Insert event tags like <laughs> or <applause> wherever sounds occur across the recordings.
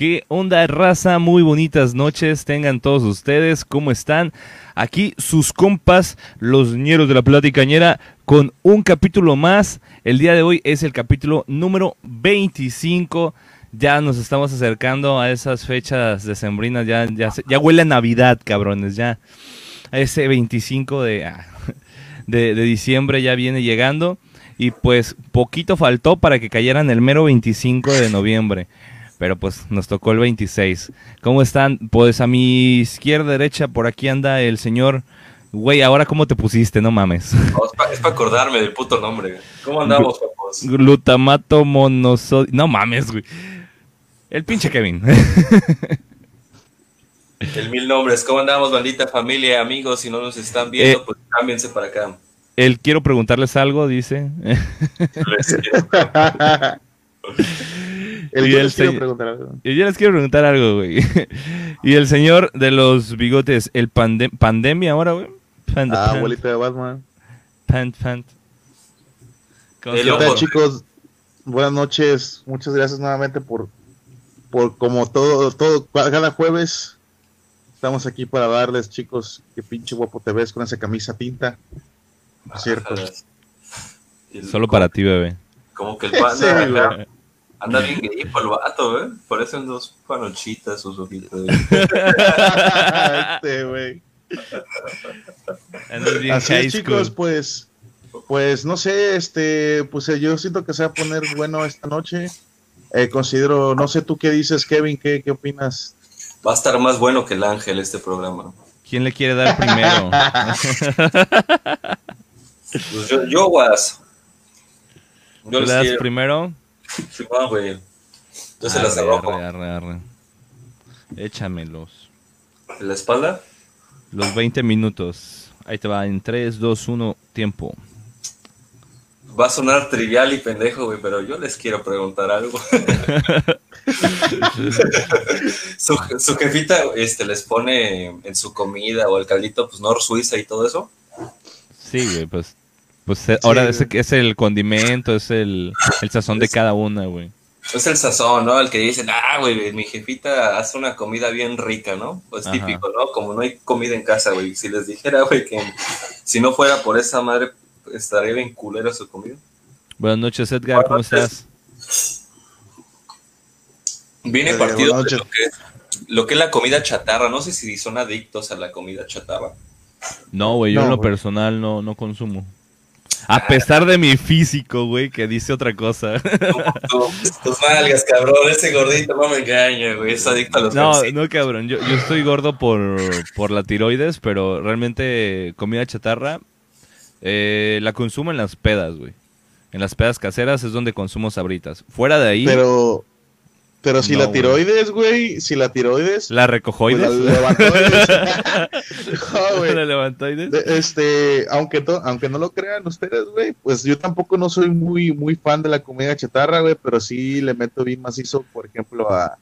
¿Qué onda, raza? Muy bonitas noches tengan todos ustedes. ¿Cómo están? Aquí sus compas, los ñeros de la platicañera, con un capítulo más. El día de hoy es el capítulo número 25. Ya nos estamos acercando a esas fechas decembrinas. Ya, ya, ya huele a Navidad, cabrones. Ya ese 25 de, ah, de, de diciembre ya viene llegando. Y pues poquito faltó para que cayeran el mero 25 de noviembre. Pero pues nos tocó el 26. ¿Cómo están? Pues a mi izquierda, derecha, por aquí anda el señor. Güey, ahora cómo te pusiste, no mames. <laughs> No, es para acordarme del puto nombre. ¿Cómo andamos, papos? Glutamato monosódico. No mames, güey. El pinche Kevin. <laughs> El mil nombres. ¿Cómo andamos, bandita, familia, amigos? Si no nos están viendo, Eh. pues cámbiense para acá. Él quiero preguntarles algo, dice. Les quiero- <laughs> El Y yo el les quiero señor- preguntar algo. Y yo les quiero preguntar algo, güey. <laughs> y el señor de los bigotes, el pande- pandemia ahora, güey. Pand- Ah, abuelita de Batman. pan- pan- ¿Cómo El se ¿Qué ojo. llama? tal, chicos? Buenas noches. Muchas gracias nuevamente por, por como todo, todo, cada jueves estamos aquí para darles, chicos, qué pinche guapo te ves con esa camisa tinta. Por cierto. Solo para ti, bebé. Como que el <laughs> Sí, panda anda bien <laughs> gay por el vato, ¿eh? Parecen dos panochitas sus ojitos. <laughs> Este, güey. Así es, chicos, pues, pues no sé, este, pues eh, yo siento que se va a poner bueno esta noche. Eh, considero, no sé tú qué dices, Kevin, qué, qué opinas. Va a estar más bueno que el ángel este programa. ¿Quién le quiere dar primero? <laughs> Pues yo, yo was. Yo ¿Tú les le das quiero. primero? Simón, güey. Yo se las arrojo. arre, arre, arre. Échamelos. ¿En la espalda? Los 20 minutos. Ahí te va en 3, 2, 1, tiempo. Va a sonar trivial y pendejo, güey, pero yo les quiero preguntar algo. <laughs> su, su jefita este, les pone en su comida o el caldito, pues, Nor Suiza y todo eso. Sí, güey, pues. Pues eh, ahora es el condimento, es el, el sazón de cada una, güey. Es el sazón, ¿no? El que dicen, ah, güey, mi jefita hace una comida bien rica, ¿no? Pues Ajá. típico, ¿no? Como no hay comida en casa, güey. Si les dijera, güey, que si no fuera por esa madre, estaría bien culera su comida. Buenas noches, Edgar, ¿cómo noches. estás? Viene partido de lo que, lo que es la comida chatarra. No sé si son adictos a la comida chatarra. No, güey, yo No, en lo personal no, no consumo. A pesar de mi físico, güey, que dice otra cosa. Tus, tus nalgas, cabrón. Ese gordito no me engaña, güey. Es adicto a los No, no, cabrón. Yo, yo estoy gordo por, por la tiroides, pero realmente comida chatarra eh, la consumo en las pedas, güey. En las pedas caseras es donde consumo sabritas. Fuera de ahí, Pero, pero si No, la tiroides, güey, si la tiroides, la pues, recojoides. la levantoides. <laughs> No, güey. la levantoides. De- Este, aunque, to- aunque no lo crean ustedes, güey, pues yo tampoco no soy muy, muy fan de la comida chatarra, güey, pero sí le meto bien macizo, por ejemplo, a,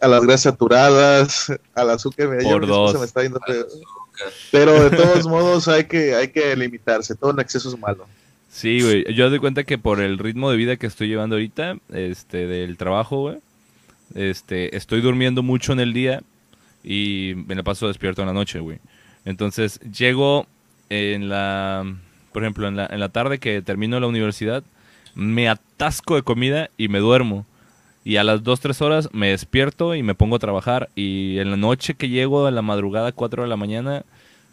a las grasas saturadas, al azúcar. mira, Por dos. me está yendo feo. Pero de todos modos hay que, hay que limitarse, todo en exceso es malo. Sí, güey. Yo doy cuenta que por el ritmo de vida que estoy llevando ahorita, este, del trabajo, güey, este, estoy durmiendo mucho en el día y me la paso despierto en la noche, güey. Entonces, llego en la, por ejemplo, en la, en la tarde que termino la universidad, me atasco de comida y me duermo. Y a las 2, 3 horas me despierto y me pongo a trabajar. Y en la noche que llego a la madrugada, 4 de la mañana,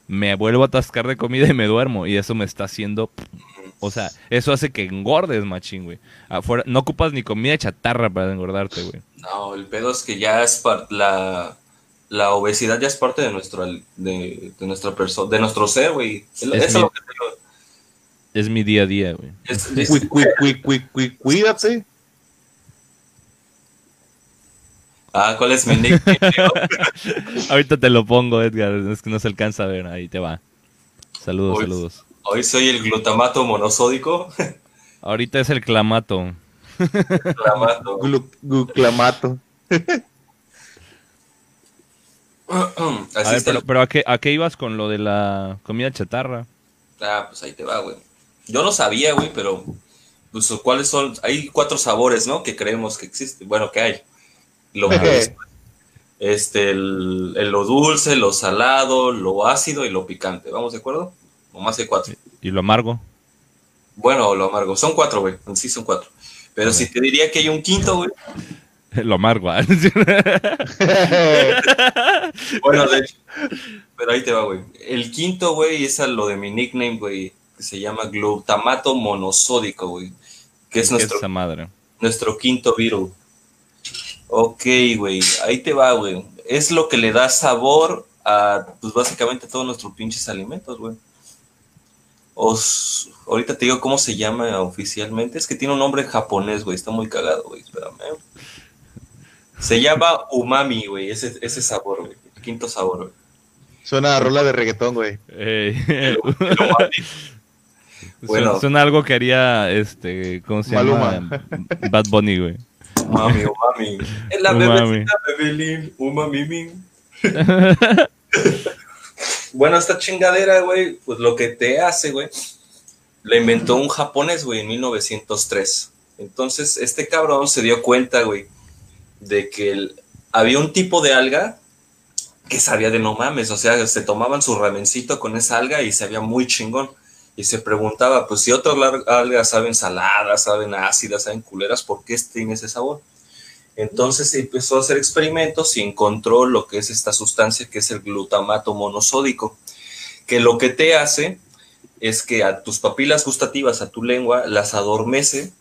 me vuelvo a atascar de comida y me duermo. Y eso me está haciendo o sea, eso hace que engordes, machín, güey. Afuera, no ocupas ni comida chatarra para engordarte, güey. No, el pedo es que ya es parte la, la obesidad ya es parte de nuestro al- de, de nuestra persona, de nuestro ser, güey. Es, Es mi- lo que te digo. Es mi día a día, güey. Es- Cuídate. ah, ¿cuál es mi nick? <laughs> Ahorita te lo pongo, Edgar. Es que no se alcanza a ver. Ahí te va. Saludos, saludos. Hoy soy el glutamato monosódico. <laughs> Ahorita es el clamato. Glu-. <clears throat> Así A ver, pero, ¿a, qué, ¿a qué ibas con lo de la comida chatarra? Ah, pues ahí te va, güey. Yo no sabía, güey, pero pues, ¿cuáles son? Hay cuatro sabores, ¿no? Que creemos que existen. Bueno, que hay. Lo que es, este, el, el- lo dulce, lo salado, lo ácido y lo picante. ¿Vamos de acuerdo? O más de cuatro. Y lo amargo. Bueno, lo amargo. Son cuatro, güey. En sí son cuatro. Pero si te diría que hay un quinto, güey. <laughs> Lo amargo. ¿ah? <laughs> Bueno, de hecho. Pero ahí te va, güey. El quinto, güey, es a lo de mi nickname, güey. Que se llama glutamato monosódico, güey. Que es ¿Qué nuestro esa madre? nuestro quinto virus. Ok, güey, ahí te va, güey. Es lo que le da sabor a, pues básicamente todos nuestros pinches alimentos, güey. Os, ahorita te digo cómo se llama oficialmente. Es que tiene un nombre japonés, güey. Está muy cagado, güey. Espérame. Se llama umami, güey. Ese, ese sabor, güey. El quinto sabor, güey. Suena a rola de reggaetón, güey. Ey. <laughs> El <laughs> umami. Bueno. Suena, suena algo que haría, este, ¿cómo se llama? Maluma. <laughs> Bad Bunny, güey. Umami, umami. Es la Umami. bebecita de Belín. Umami, min. Bueno, esta chingadera, güey, pues lo que te hace, güey, la inventó un japonés, güey, en 1903. Entonces, este cabrón se dio cuenta, güey, de que había un tipo de alga que sabía de no mames, o sea, se tomaban su ramencito con esa alga y sabía muy chingón. Y se preguntaba, pues si otras algas saben saladas, saben ácidas, saben culeras, ¿por qué tiene ese sabor? Entonces empezó a hacer experimentos y encontró lo que es esta sustancia que es el glutamato monosódico, que lo que te hace es que a tus papilas gustativas, a tu lengua, las adormece,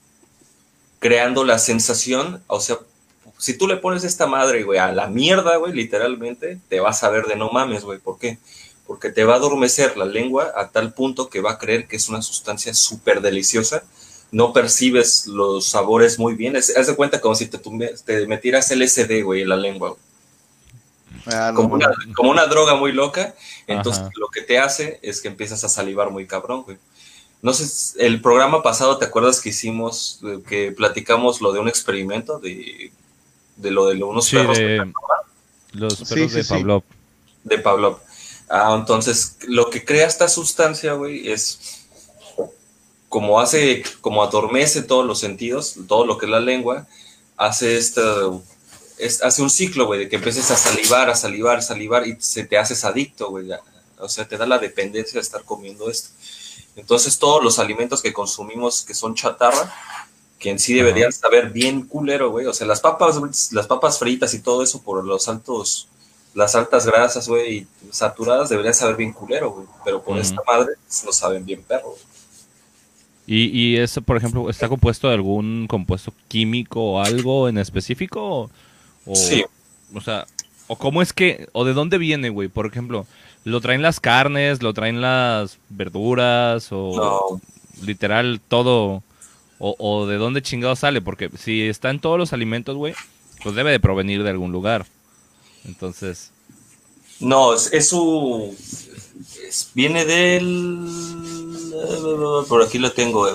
creando la sensación, o sea, si tú le pones esta madre, güey, a la mierda, güey, literalmente, te vas a ver de no mames, güey, ¿por qué? Porque te va a adormecer la lengua a tal punto que va a creer que es una sustancia súper deliciosa, no percibes los sabores muy bien. Es- haz de cuenta como si te, te metieras LSD, güey, en la lengua. güey. Ah, no, Como una, como una droga muy loca. Entonces, Ajá. lo que te hace es que empiezas a salivar muy cabrón, güey. No sé, el programa pasado, ¿te acuerdas que hicimos, eh, que platicamos lo de un experimento de, de lo de unos Sí, perros de los perros sí, de sí. Pavlov. de Pavlov? Ah, entonces, lo que crea esta sustancia, güey, es como hace, como adormece todos los sentidos, todo lo que es la lengua, hace esta, es, hace un ciclo, güey, de que empieces a salivar, a salivar, salivar y se te haces adicto, güey. O sea, te da la dependencia de estar comiendo esto. Entonces, todos los alimentos que consumimos que son chatarra, que en sí deberían saber bien culero, güey. O sea, las papas, las papas fritas y todo eso por los altos, las altas grasas, güey, saturadas deberían saber bien culero, güey. Pero por esta madre no saben bien perro. güey. ¿Y, y eso, por ejemplo, está compuesto de algún compuesto químico o algo en específico? O, Sí. O sea, o cómo es que, o de dónde viene, güey. Por ejemplo, ¿lo traen las carnes, lo traen las verduras o No, literal todo? O, o de dónde chingado sale? Porque si está en todos los alimentos, güey, pues debe de provenir de algún lugar. Entonces, No, es, es su. Es- viene del. Por aquí lo tengo, güey.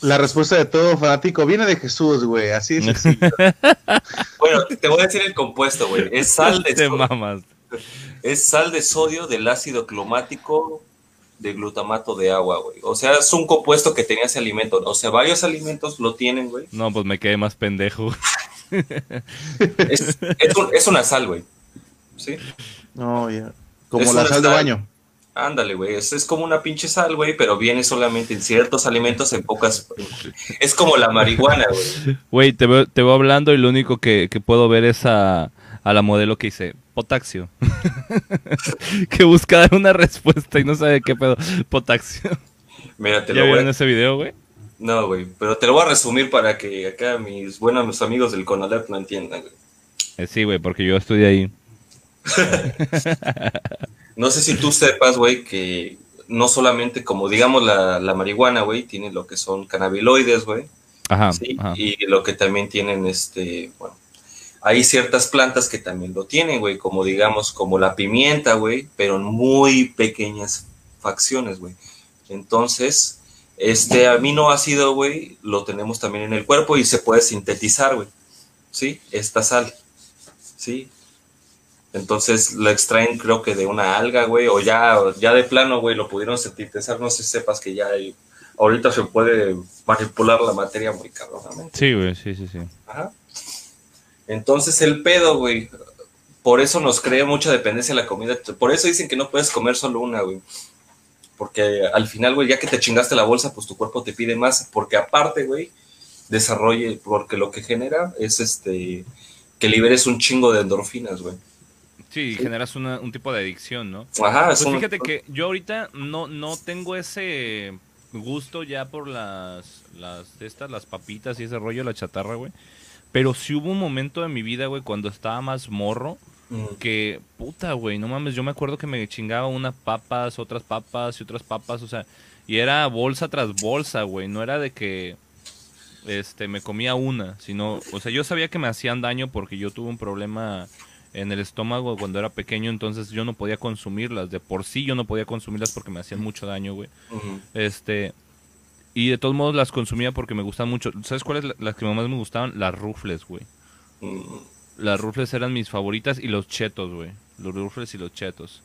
La respuesta de todo fanático viene de Jesús, güey. Así sencillo. <laughs> Bueno, te voy a decir el compuesto, güey. Es sal de sodio. mamas. Es sal de sodio del ácido clomático de glutamato de agua, güey. O sea, es un compuesto que tenía ese alimento. O sea, varios alimentos lo tienen, güey. No, pues me quedé más pendejo. Es, es un- es una sal, güey. ¿Sí? No, ya. Como Es la sal de baño. Ándale, güey. Es, es como una pinche sal, güey, pero viene solamente en ciertos alimentos, en pocas. Es como la marihuana, güey. Güey, te veo, te veo hablando y lo único que, que puedo ver es a, a la modelo que dice potaxio. <laughs> que busca dar una respuesta y no sabe qué pedo. Potaxio. Mira, te ¿Ya lo voy a... ese video, güey? No, güey, pero te lo voy a resumir para que acá mis buenos amigos del Conalep lo entiendan, güey. Eh, sí, güey, porque yo estudié ahí. <laughs> No sé si tú sepas, güey, que no solamente como digamos la, la marihuana, güey, tiene lo que son cannabiloides, güey, Ajá, ¿sí? ajá. y lo que también tienen, este, bueno, hay ciertas plantas que también lo tienen, güey, como digamos, como la pimienta, güey, pero en muy pequeñas facciones, güey. Entonces, este aminoácido, güey, lo tenemos también en el cuerpo y se puede sintetizar, güey, ¿sí? Esta sal, ¿sí? Entonces lo extraen creo que de una alga, güey, o ya, ya de plano, güey, lo pudieron sintetizar, no sé si sepas que ya hay, ahorita se puede manipular la materia muy cabronamente. Sí, güey, sí, sí, sí. Ajá. Entonces el pedo, güey, por eso nos crea mucha dependencia la comida. Por eso dicen que no puedes comer solo una, güey. Porque al final, güey, ya que te chingaste la bolsa, pues tu cuerpo te pide más. Porque aparte, güey, desarrolle, porque lo que genera es este que liberes un chingo de endorfinas, güey. Sí, generas un tipo de adicción, ¿no? Ajá, pues fíjate que yo ahorita no, no tengo ese gusto ya por las, las, estas, las papitas y ese rollo, la chatarra, güey. Pero sí hubo un momento de mi vida, güey, cuando estaba más morro, que, puta, güey, no mames, yo me acuerdo que me chingaba unas papas, otras papas y otras papas, o sea, y era bolsa tras bolsa, güey, no era de que este me comía una, sino, o sea, yo sabía que me hacían daño porque yo tuve un problema en el estómago cuando era pequeño, entonces yo no podía consumirlas, de por sí yo no podía consumirlas porque me hacían mucho daño, güey. Este, y de todos modos las consumía porque me gustan mucho. ¿Sabes cuáles las que más me gustaban? Las rufles, güey. Las rufles eran mis favoritas y los chetos, güey. Los rufles y los chetos.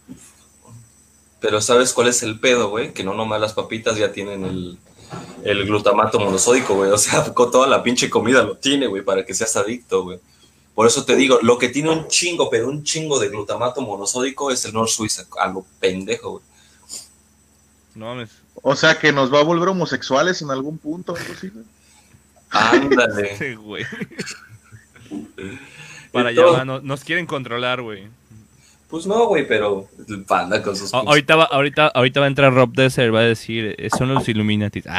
Pero ¿sabes cuál es el pedo, güey? Que no nomás las papitas ya tienen el, el glutamato monosódico, güey. O sea, <laughs> toda la pinche comida lo tiene, güey, para que seas adicto, güey. Por eso te digo, lo que tiene un chingo, pero un chingo de glutamato monosódico es el North Suiza, a lo pendejo, güey. No mames. O sea, que nos va a volver homosexuales en algún punto, güey. Ándale. <laughs> sí, güey. <laughs> Para allá, nos quieren controlar, güey. Pues no, güey, pero el panda con sus. ahorita, va, ahorita, ahorita va a entrar Rob Desser, va a decir, eh, son los Illuminati. <laughs>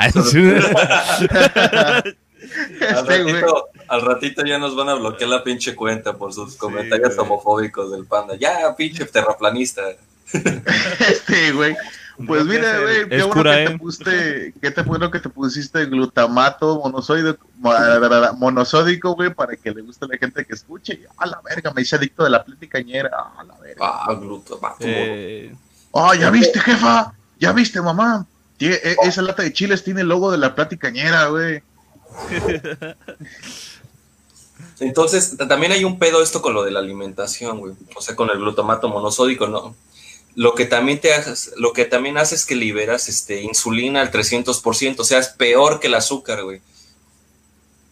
Ah, al, ratito, ya nos van a bloquear la pinche cuenta por sus comentarios homofóbicos del panda. Ya, pinche terraplanista. Sí, güey. Pues mira, güey, qué bueno que te ¿eh? pusiste, qué te bueno que te pusiste glutamato monosódico, monosódico, güey, para que le guste a la gente que escuche. A la verga, me hice adicto de la platicañera, a la verga. Ah, glutamato. Eh... Oh, ya viste, jefa, ya viste, mamá. E, esa lata de chiles tiene el logo de la platicañera, güey. <laughs> Entonces, también hay un pedo esto con lo de la alimentación, güey. O sea, con el glutamato monosódico, ¿no? Lo que también te hace, lo que también hace es que liberas este, insulina al 300%, o sea, es peor que el azúcar, güey.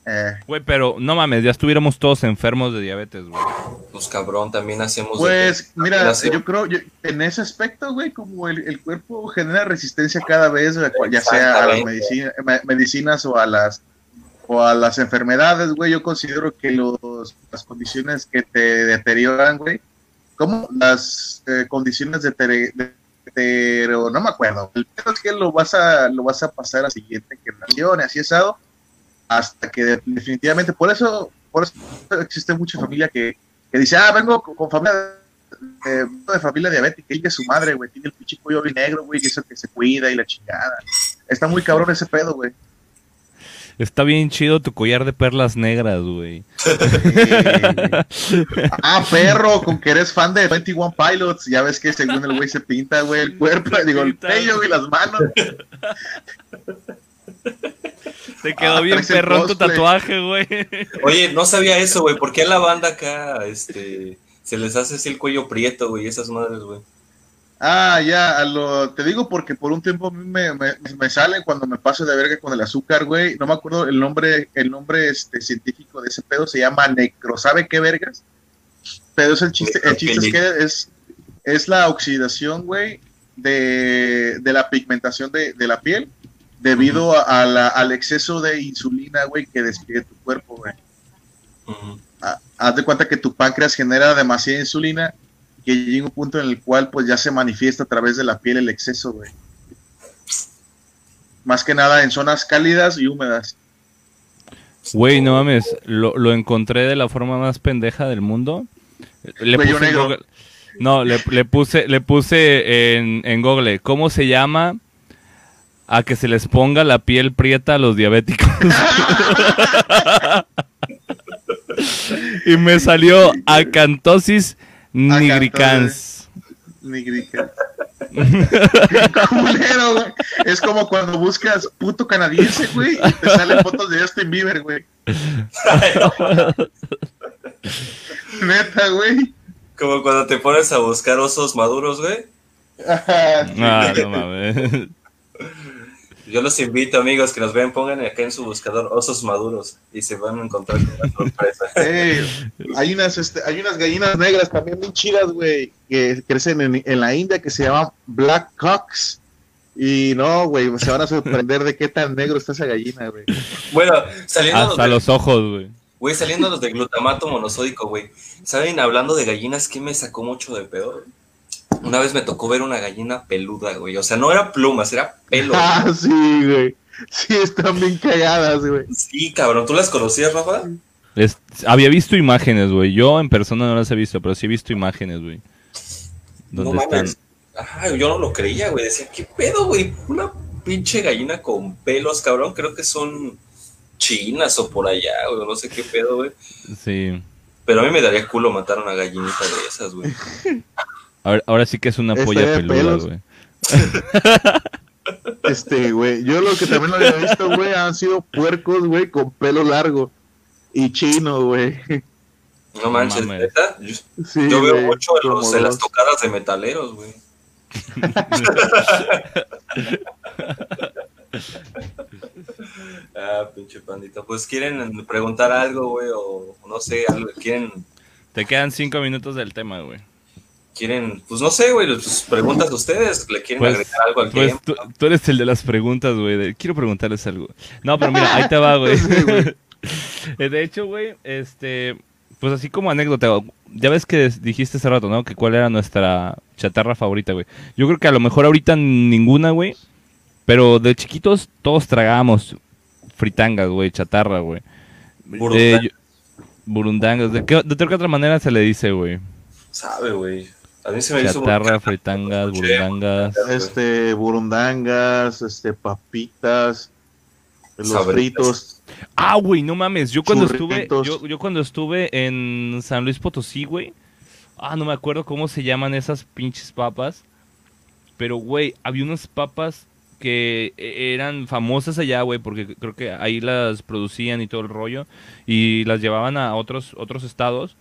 Eh. Güey, pero no mames, ya estuviéramos todos enfermos de diabetes, güey. Pues cabrón, también hacemos. Pues, mira, yo creo, en ese aspecto, güey, como el, cuerpo genera resistencia cada vez, ya sea a las medicinas o a las o a las enfermedades, güey, yo considero que los, las condiciones que te deterioran, güey, como las eh, condiciones de, pero no me acuerdo, el pedo es que lo vas a, lo vas a pasar a la siguiente generación, así asado, hasta que definitivamente, por eso, por eso existe mucha familia que, que dice, ah, vengo con, familia de familia diabética y que su madre, güey, tiene el pinche cuello negro, güey, y eso que se cuida y la chingada. Está muy cabrón ese pedo, güey. Está bien chido tu collar de perlas negras, güey. ah, perro, con que eres fan de 21 Pilots. Ya ves que según el güey se pinta, güey, el cuerpo, digo, el cuello y las manos. Te quedó ah, bien perrón tu tatuaje, güey. Oye, no sabía eso, güey. ¿Por qué a la banda acá este, se les hace así el cuello prieto, güey? Esas madres, güey. Ah, ya, lo, te digo porque por un tiempo a mí me, me, sale cuando me paso de verga con el azúcar, güey. No me acuerdo el nombre, el nombre este, científico de ese pedo, se llama necro, ¿sabe qué vergas? Pero es el chiste, el chiste es que es, es la oxidación, güey, de, la pigmentación de, la piel debido a, la, al exceso de insulina, güey, que despide tu cuerpo, güey. Ah, haz de cuenta que tu páncreas genera demasiada insulina que llega un punto en el cual pues ya se manifiesta a través de la piel el exceso, güey. Más que nada en zonas cálidas y húmedas. Güey, no mames, lo, encontré de la forma más pendeja del mundo. Le puse no, le, puse, le puse en, en Google, ¿cómo se llama a que se les ponga la piel prieta a los diabéticos? <laughs> <laughs> y me salió acantosis Nigricans. Nigricans. <laughs> culero, güey. Es como cuando buscas puto canadiense, güey, y te salen fotos de Justin Bieber, güey. <laughs> Neta, güey. Como cuando te pones a buscar osos maduros, güey. ah, no mames. Yo los invito, amigos, que nos vean, pongan acá en su buscador osos maduros y se van a encontrar con una sorpresa. <laughs> Hay, unas, este, hay unas gallinas negras también bien chidas, güey, que crecen en, en la India que se llaman Black Cocks. Y no, güey, se van a sorprender de qué tan negro está esa gallina, güey. Bueno, saliendo Hasta de, los ojos, güey. güey, saliendo los de glutamato monosódico, güey. ¿Saben? Hablando de gallinas, ¿qué me sacó mucho de pedo? güey? Una vez me tocó ver una gallina peluda, güey. O sea, no era plumas, era pelo. <laughs> Ah, sí, güey. Sí, están bien cagadas, güey. Sí, cabrón. ¿Tú las conocías, Rafa? Es- había visto imágenes, güey. Yo en persona no las he visto, pero sí he visto imágenes, güey. No están. mames. Ajá, yo no lo creía, güey. Decía, ¿qué pedo, güey? Una pinche gallina con pelos, cabrón. Creo que son chinas o por allá, güey. No sé qué pedo, güey. Sí. Pero a mí me daría culo matar una gallinita de esas, güey. <laughs> Ahora, ahora sí que es una polla de peluda, pelos. güey. <laughs> Este, güey, yo lo que también lo había visto, güey, han sido puercos, güey, con pelo largo y chino, güey. No manches, neta. Yo, Sí, yo veo mucho en, los- en las tocadas de metaleros, güey. <laughs> ah, pinche pandita. Pues quieren preguntar algo, güey, o no sé, algo, quieren, Te quedan cinco minutos del tema, güey. Quieren, pues no sé, güey, pues preguntas a ustedes, le quieren Pues, agregar algo al Pues tiempo. tú, tú eres el de las preguntas, güey. de- Quiero preguntarles algo. No, pero mira, ahí te va, güey. <laughs> <laughs> De hecho, güey, este, pues así como anécdota, ya ves que dijiste hace rato, ¿no? Que cuál era nuestra chatarra favorita, güey. Yo creo que a lo mejor ahorita ninguna, güey. Pero de chiquitos todos tragábamos fritangas, güey, chatarra, güey. Burundangas. Eh, burundangas. ¿De qué, de qué otra manera se le dice, güey? Sabe, güey. A mí se me hizo Chatarra, muy- fritangas, burundangas. Este, burundangas, este, papitas, los Sabritas. fritos. Ah, güey, no mames. Yo cuando estuve, yo, yo cuando estuve en San Luis Potosí, güey. Ah, no me acuerdo cómo se llaman esas pinches papas. Pero, güey, había unas papas que e- eran famosas allá, güey, porque creo que ahí las producían y todo el rollo. Y las llevaban a otros, otros estados.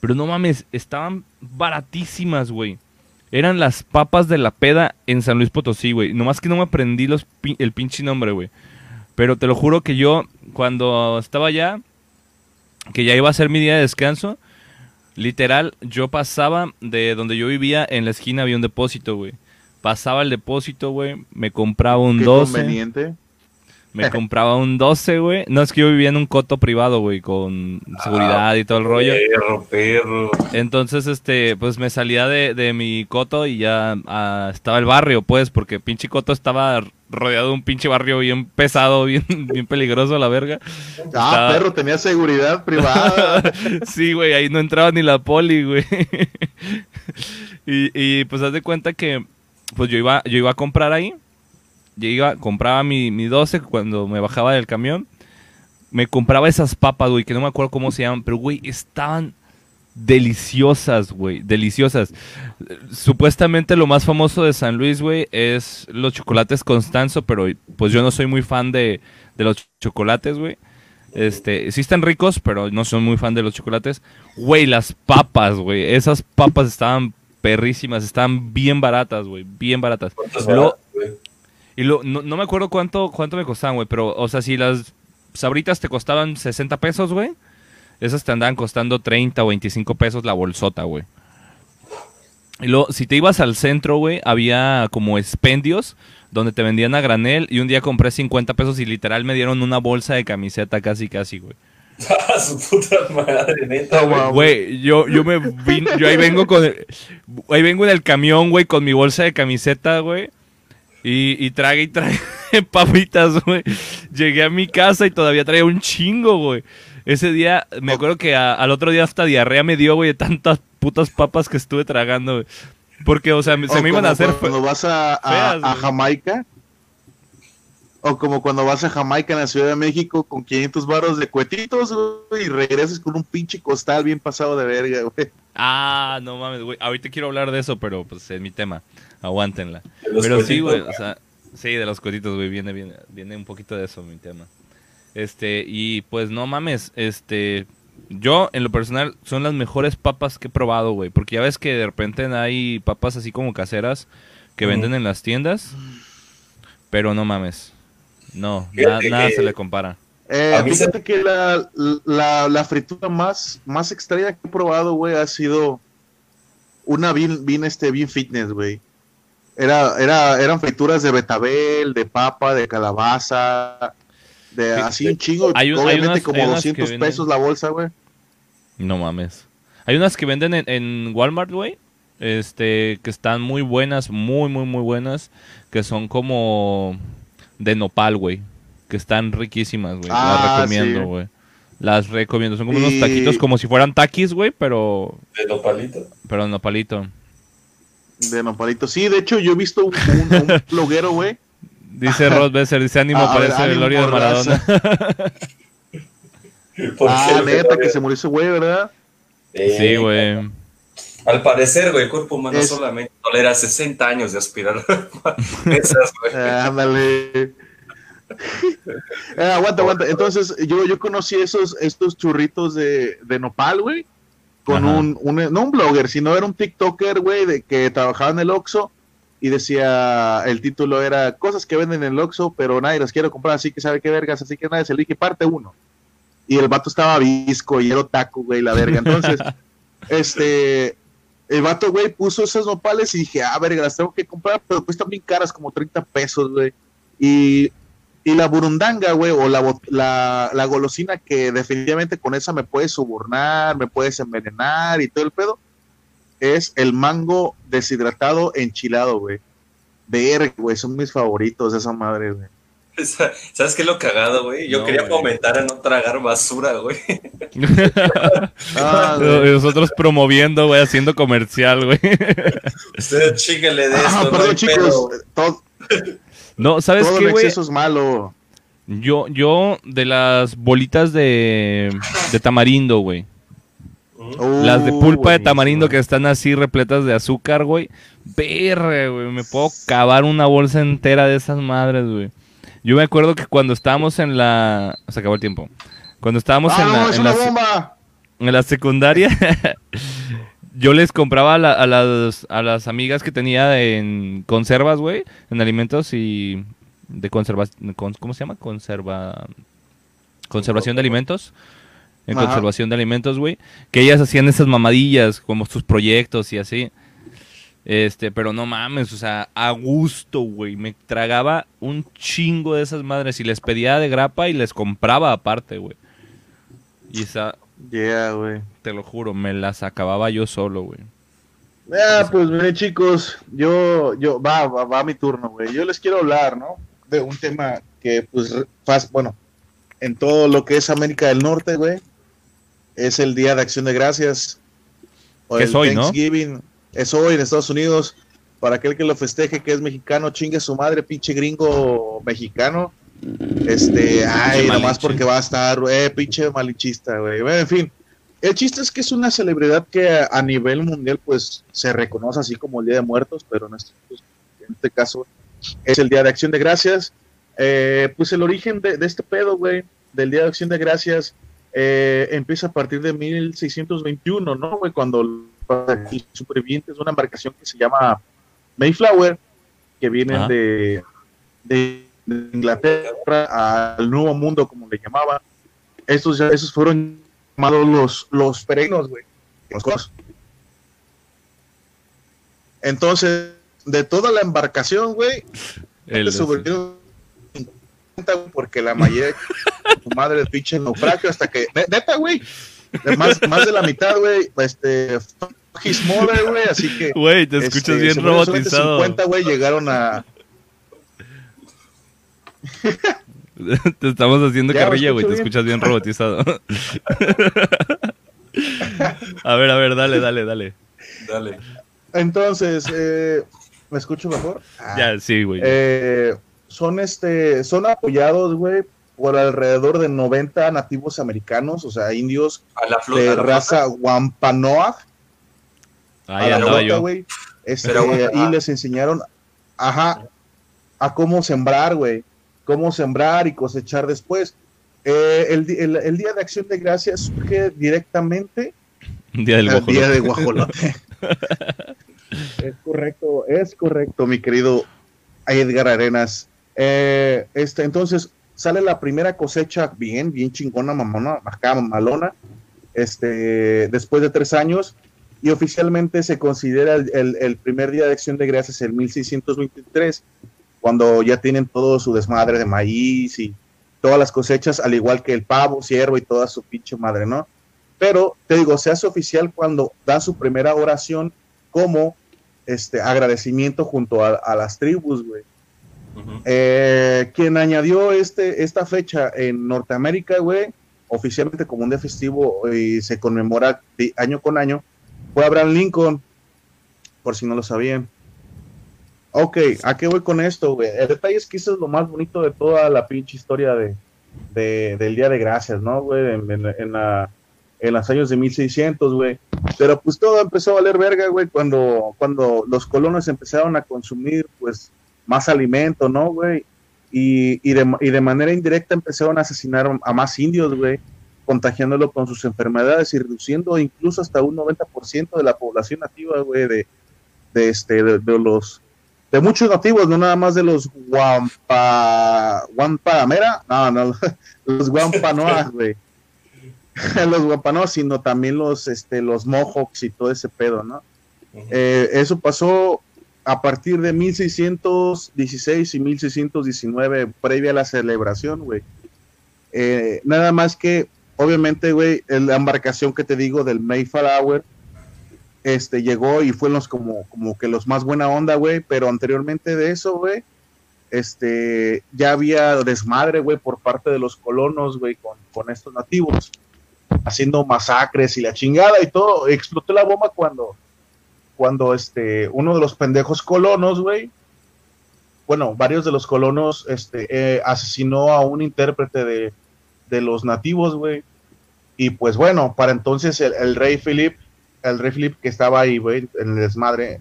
Pero no mames, estaban baratísimas, güey. Eran las papas de la peda en San Luis Potosí, güey. Nomás que no me aprendí los el pinche nombre, güey. Pero te lo juro que yo, cuando estaba allá, que ya iba a ser mi día de descanso, literal, yo pasaba de donde yo vivía, en la esquina había un depósito, güey. Pasaba el depósito, güey, me compraba un Qué 12. conveniente. Me compraba un 12, güey. No, es que yo vivía en un coto privado, güey, con seguridad y todo el rollo. Perro, perro. Entonces, este, pues me salía de, de mi coto y ya ah, estaba el barrio, pues, porque pinche coto estaba rodeado de un pinche barrio bien pesado, <laughs> bien, bien peligroso, la verga. Ah, Estaba- perro, tenía seguridad privada. <laughs> sí, güey, ahí no entraba ni la poli, güey. <laughs> y, y pues haz de cuenta que, pues yo iba, yo iba a comprar ahí. Yo iba, compraba mi, mi 12 cuando me bajaba del camión. Me compraba esas papas, güey, que no me acuerdo cómo se llaman, pero, güey, estaban deliciosas, güey, deliciosas. Supuestamente lo más famoso de San Luis, güey, es los chocolates Constanzo, pero pues yo no soy muy fan de, de los chocolates, güey. Este, sí están ricos, pero no soy muy fan de los chocolates. Güey, las papas, güey, esas papas estaban perrísimas, estaban bien baratas, güey, bien baratas. ¿Cuántos Lo-? Y lo, no, no me acuerdo cuánto, cuánto me costaban, güey, pero, o sea, si las sabritas te costaban 60 pesos, güey, esas te andaban costando 30 o 25 pesos la bolsota, güey. Y luego, si te ibas al centro, güey, había como expendios donde te vendían a granel y un día compré 50 pesos y literal me dieron una bolsa de camiseta casi, casi, güey. <laughs> Su puta madre, neta, güey. Güey, yo, yo me vin- yo ahí vengo con el- ahí vengo en el camión, güey, con mi bolsa de camiseta, güey. Y, y trague y trague <laughs> papitas, güey. Llegué a mi casa y todavía traía un chingo, güey. Ese día, me acuerdo que a- al otro día hasta diarrea me dio, güey, de tantas putas papas que estuve tragando, güey. Porque, o sea, se me iban a hacer... Cuando vas a, a- feas, a. Jamaica. O como cuando vas a Jamaica en la Ciudad de México con 500 baros de cuetitos, güey, y regresas con un pinche costal bien pasado de verga, güey. Ah, no mames, güey. Ahorita quiero hablar de eso, pero pues es mi tema. Aguántenla. Pero sí, güey, o sea, sí, de los cuetitos, güey, viene, viene, viene un poquito de eso mi tema. Este, y pues no mames, este, yo en lo personal son las mejores papas que he probado, güey, porque ya ves que de repente hay papas así como caseras que venden en las tiendas, pero no mames. No, na- nada que- se le compara. Eh, se- fíjate que la, la, la fritura más, más extraña que he probado, güey, ha sido una bien, bien, este, bien fitness, güey. Era, era, eran frituras de betabel, de papa, de calabaza, de Sí. así un chingo. Hay un- hay obviamente unas- como hay unas que 200 venden- pesos la bolsa, güey. No mames. Hay unas que venden en, en Walmart, güey. Este, que están muy buenas, muy, muy, muy buenas. Que son como de nopal, güey. Que están riquísimas, güey. Ah, Las recomiendo, sí. güey. Las recomiendo. Son como unos taquitos como si fueran taquis, güey, pero, De nopalito. pero en nopalito. De nopalito. Sí, de hecho, yo he visto un, un, un <laughs> bloguero, güey. Dice Rod Besser, dice ánimo, <laughs> Ah, ver, parece el Gloria de. Maradona. ¿Por Ah, neta, que se murió ese güey, ¿verdad? Sí, güey. Al parecer, güey, el cuerpo humano Es- solamente tolera 60 años de aspirar <laughs> esas, güey. Ah, Ándale. <laughs> Eh, aguanta, aguanta. Entonces, yo, yo conocí esos, estos churritos de, de nopal, güey. Con un, un- no un blogger, sino era un TikToker, güey, de que trabajaba en el Oxxo y decía, el título era cosas que venden en el Oxxo, pero nadie las quiere comprar, así que sabe qué vergas, así que nadie se elige parte uno. Y el vato estaba visco y era otaku, güey, la verga. Entonces, <laughs> este, el vato, güey, puso esas nopales y dije, ah, verga, las tengo que comprar, pero cuestan bien caras, como 30 pesos, güey. Y, y la burundanga, güey, o la, la, la golosina que definitivamente con esa me puedes sobornar, me puedes envenenar y todo el pedo, es el mango deshidratado enchilado, güey. Verga, güey, son mis favoritos esa madre, güey. ¿Sabes qué es lo cagado, güey? Yo No, quería fomentar a no tragar basura, güey. <laughs> Ah. Nosotros promoviendo, güey, haciendo comercial, güey. Usted chíguele de esto, Ah, no perdón, chicos, pedo. todo, <laughs> No, ¿sabes todo qué, güey? exceso es malo. Yo, yo, de las bolitas de, de tamarindo, güey. Las de pulpa de tamarindo que están así repletas de azúcar, güey. Verga, güey. Me puedo cavar una bolsa entera de esas madres, güey. Yo me acuerdo que cuando estábamos en la... Se acabó el tiempo. Cuando estábamos ¡Ah, en, no, la, es en, una la, bomba! en la secundaria, <laughs> yo les compraba a, la- a las, a las amigas que tenía en conservas, güey. En alimentos y... De conservación... ¿Cómo se llama? Conserva... Conservación de alimentos. En Ajá. conservación de alimentos, güey. Que ellas hacían esas mamadillas, como sus proyectos y así. Este, pero no mames, o sea, a gusto, güey. Me tragaba un chingo de esas madres y les pedía de grapa y les compraba aparte, güey. Y esa, Yeah, güey. te lo juro, me las acababa yo solo, güey. Ah, pues miren chicos, yo, yo, va, va, va mi turno, güey. Yo les quiero hablar, ¿no? De un tema que, pues, faz- bueno, en todo lo que es América del Norte, güey, es el Día de Acción de Gracias. O Que el es hoy, ¿no? Thanksgiving. Es hoy en Estados Unidos. Para aquel que lo festeje, que es mexicano, chingue su madre, pinche gringo mexicano. Este, ay, nomás porque va a estar, eh, pinche malinchista, güey. Bueno, en fin, el chiste es que es una celebridad que a, nivel mundial pues se reconoce así como el Día de Muertos, pero en este, en este caso es el Día de Acción de Gracias. Eh, pues el origen de, de este pedo, güey, del Día de Acción de Gracias, eh, empieza a partir de 1621, ¿no, güey? Cuando los supervivientes de una embarcación que se llama Mayflower, que vienen de de Inglaterra al Nuevo Mundo, como le llamaban. Estos, ya- esos fueron llamados los, los peregrinos, güey. Los. Entonces, de toda la embarcación, güey, El- se sobrevivieron 50, güey, porque la mayoría tu madre del pinche naufragio hasta que ne- neta güey de más, más de la mitad güey este his mother, güey así que Güey, te este, escuchas se bien robotizado. 50 güey llegaron a <laughs> te estamos haciendo Ya, ¿me carrilla, güey, te escuchas bien robotizado. <laughs> a ver, a ver, dale, dale, dale. Dale. entonces eh, me escucho mejor Ah. Ya, sí, güey. Eh, son este son apoyados güey por alrededor de 90 nativos americanos o sea indios A la flota. de a la raza Wampanoag Ahí a la andaba flota, yo. güey. Este, Pero, y ah. les enseñaron, ajá, a cómo sembrar, güey. Cómo sembrar y cosechar después. Eh, el, el- el Día de Acción de Gracias surge directamente Día del al guajolote. Día de Guajolote. <laughs> es correcto, es correcto, mi querido Edgar Arenas. Eh, este, entonces sale la primera cosecha bien, bien chingona, mamona, acá malona, este, después de tres años, y oficialmente se considera el, el, primer día de acción de gracias el 1623, cuando ya tienen todo su desmadre de maíz y todas las cosechas, al igual que el pavo, ciervo y toda su pinche madre, ¿no? Pero te digo, se hace oficial cuando da su primera oración como este agradecimiento junto a, las tribus, güey. Eh, quien añadió este, esta fecha en Norteamérica, güey, oficialmente como un día festivo y se conmemora año con año, fue Abraham Lincoln, por si no lo sabían. Ok, ¿a qué voy con esto, güey? El detalle es que eso es lo más bonito de toda la pinche historia de, del Día de Gracias, ¿no, güey? En, la, en los años de 1600, güey. Pero pues todo empezó a valer verga, güey, cuando, cuando los colonos empezaron a consumir, pues, más alimento, ¿no, güey? Y, y, de, y de manera indirecta empezaron a asesinar a más indios, güey, contagiándolo con sus enfermedades y reduciendo incluso hasta un 90% de la población nativa, güey, de, de, este, de, los de muchos nativos, no nada más de los Guampa, Guampamera, no, no, <laughs> los Guampanoas, <laughs> güey. <laughs> los Guampanoas, sino también los, este, los Mohawks y todo ese pedo, ¿no? Eh, eso pasó a partir de 1616 y 1619, previa a la celebración, güey. Eh, nada más que, obviamente, güey, la embarcación que te digo del Mayflower, este, llegó y fue los como, como que los más buena onda, güey, pero anteriormente de eso, güey, este, ya había desmadre, güey, por parte de los colonos, güey, con, con estos nativos, haciendo masacres y la chingada y todo. Explotó la bomba cuando, cuando este, uno de los pendejos colonos, güey, bueno, varios de los colonos, este, eh, asesinó a un intérprete de, de los nativos, güey. Y pues bueno, para entonces el, el rey Philip el rey Flip que estaba ahí, güey, en el desmadre,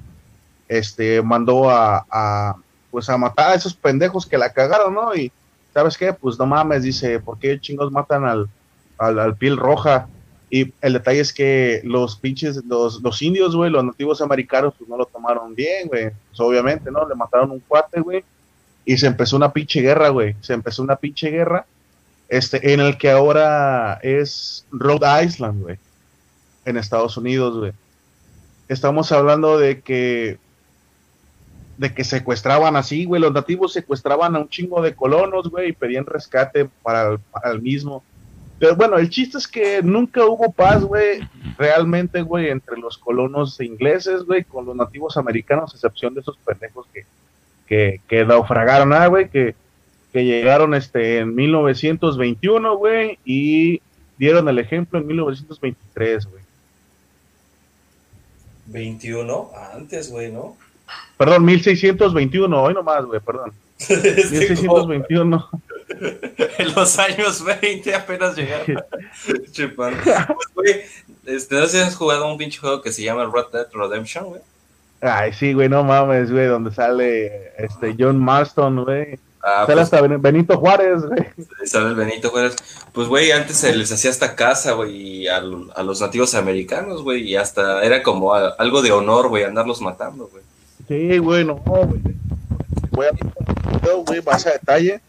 este, mandó a, pues a matar a esos pendejos que la cagaron, ¿no? Y, ¿sabes qué? Pues no mames, dice, ¿por qué chingos matan al, al, piel roja? Y el detalle es que los pinches, los, los indios, güey, los nativos americanos, pues no lo tomaron bien, güey. Pues obviamente, ¿no? Le mataron un cuate, güey. Y se empezó una pinche guerra, güey. Se empezó una pinche guerra. Este, en el que ahora es Rhode Island, güey en Estados Unidos, güey. Estamos hablando de que de que secuestraban así, güey, los nativos secuestraban a un chingo de colonos, güey, y pedían rescate para el, mismo. Pero bueno, el chiste es que nunca hubo paz, güey, realmente, güey, entre los colonos ingleses, güey, con los nativos americanos, a excepción de esos pendejos que, que, que naufragaron, ah, güey, que, que llegaron este, en 1921, güey, y dieron el ejemplo en 1923, güey. 21, antes, güey, ¿no? Perdón, 1621, hoy nomás, güey, perdón. <laughs> 1621. en los años 20 apenas llegaron. <laughs> pues, güey, este, ¿no has jugado un pinche juego que se llama Red Dead Redemption, güey? Ay, sí, güey, no mames, güey, donde sale este John Marston, güey. Ah, sale pues, hasta Benito Juárez, güey. Sale el Benito Juárez. Pues, güey, antes se les hacía hasta casa, güey, a, a, los nativos americanos, güey, y hasta era como algo de honor, güey, andarlos matando, güey. Sí, güey, no, güey. Voy a güey, más a detalle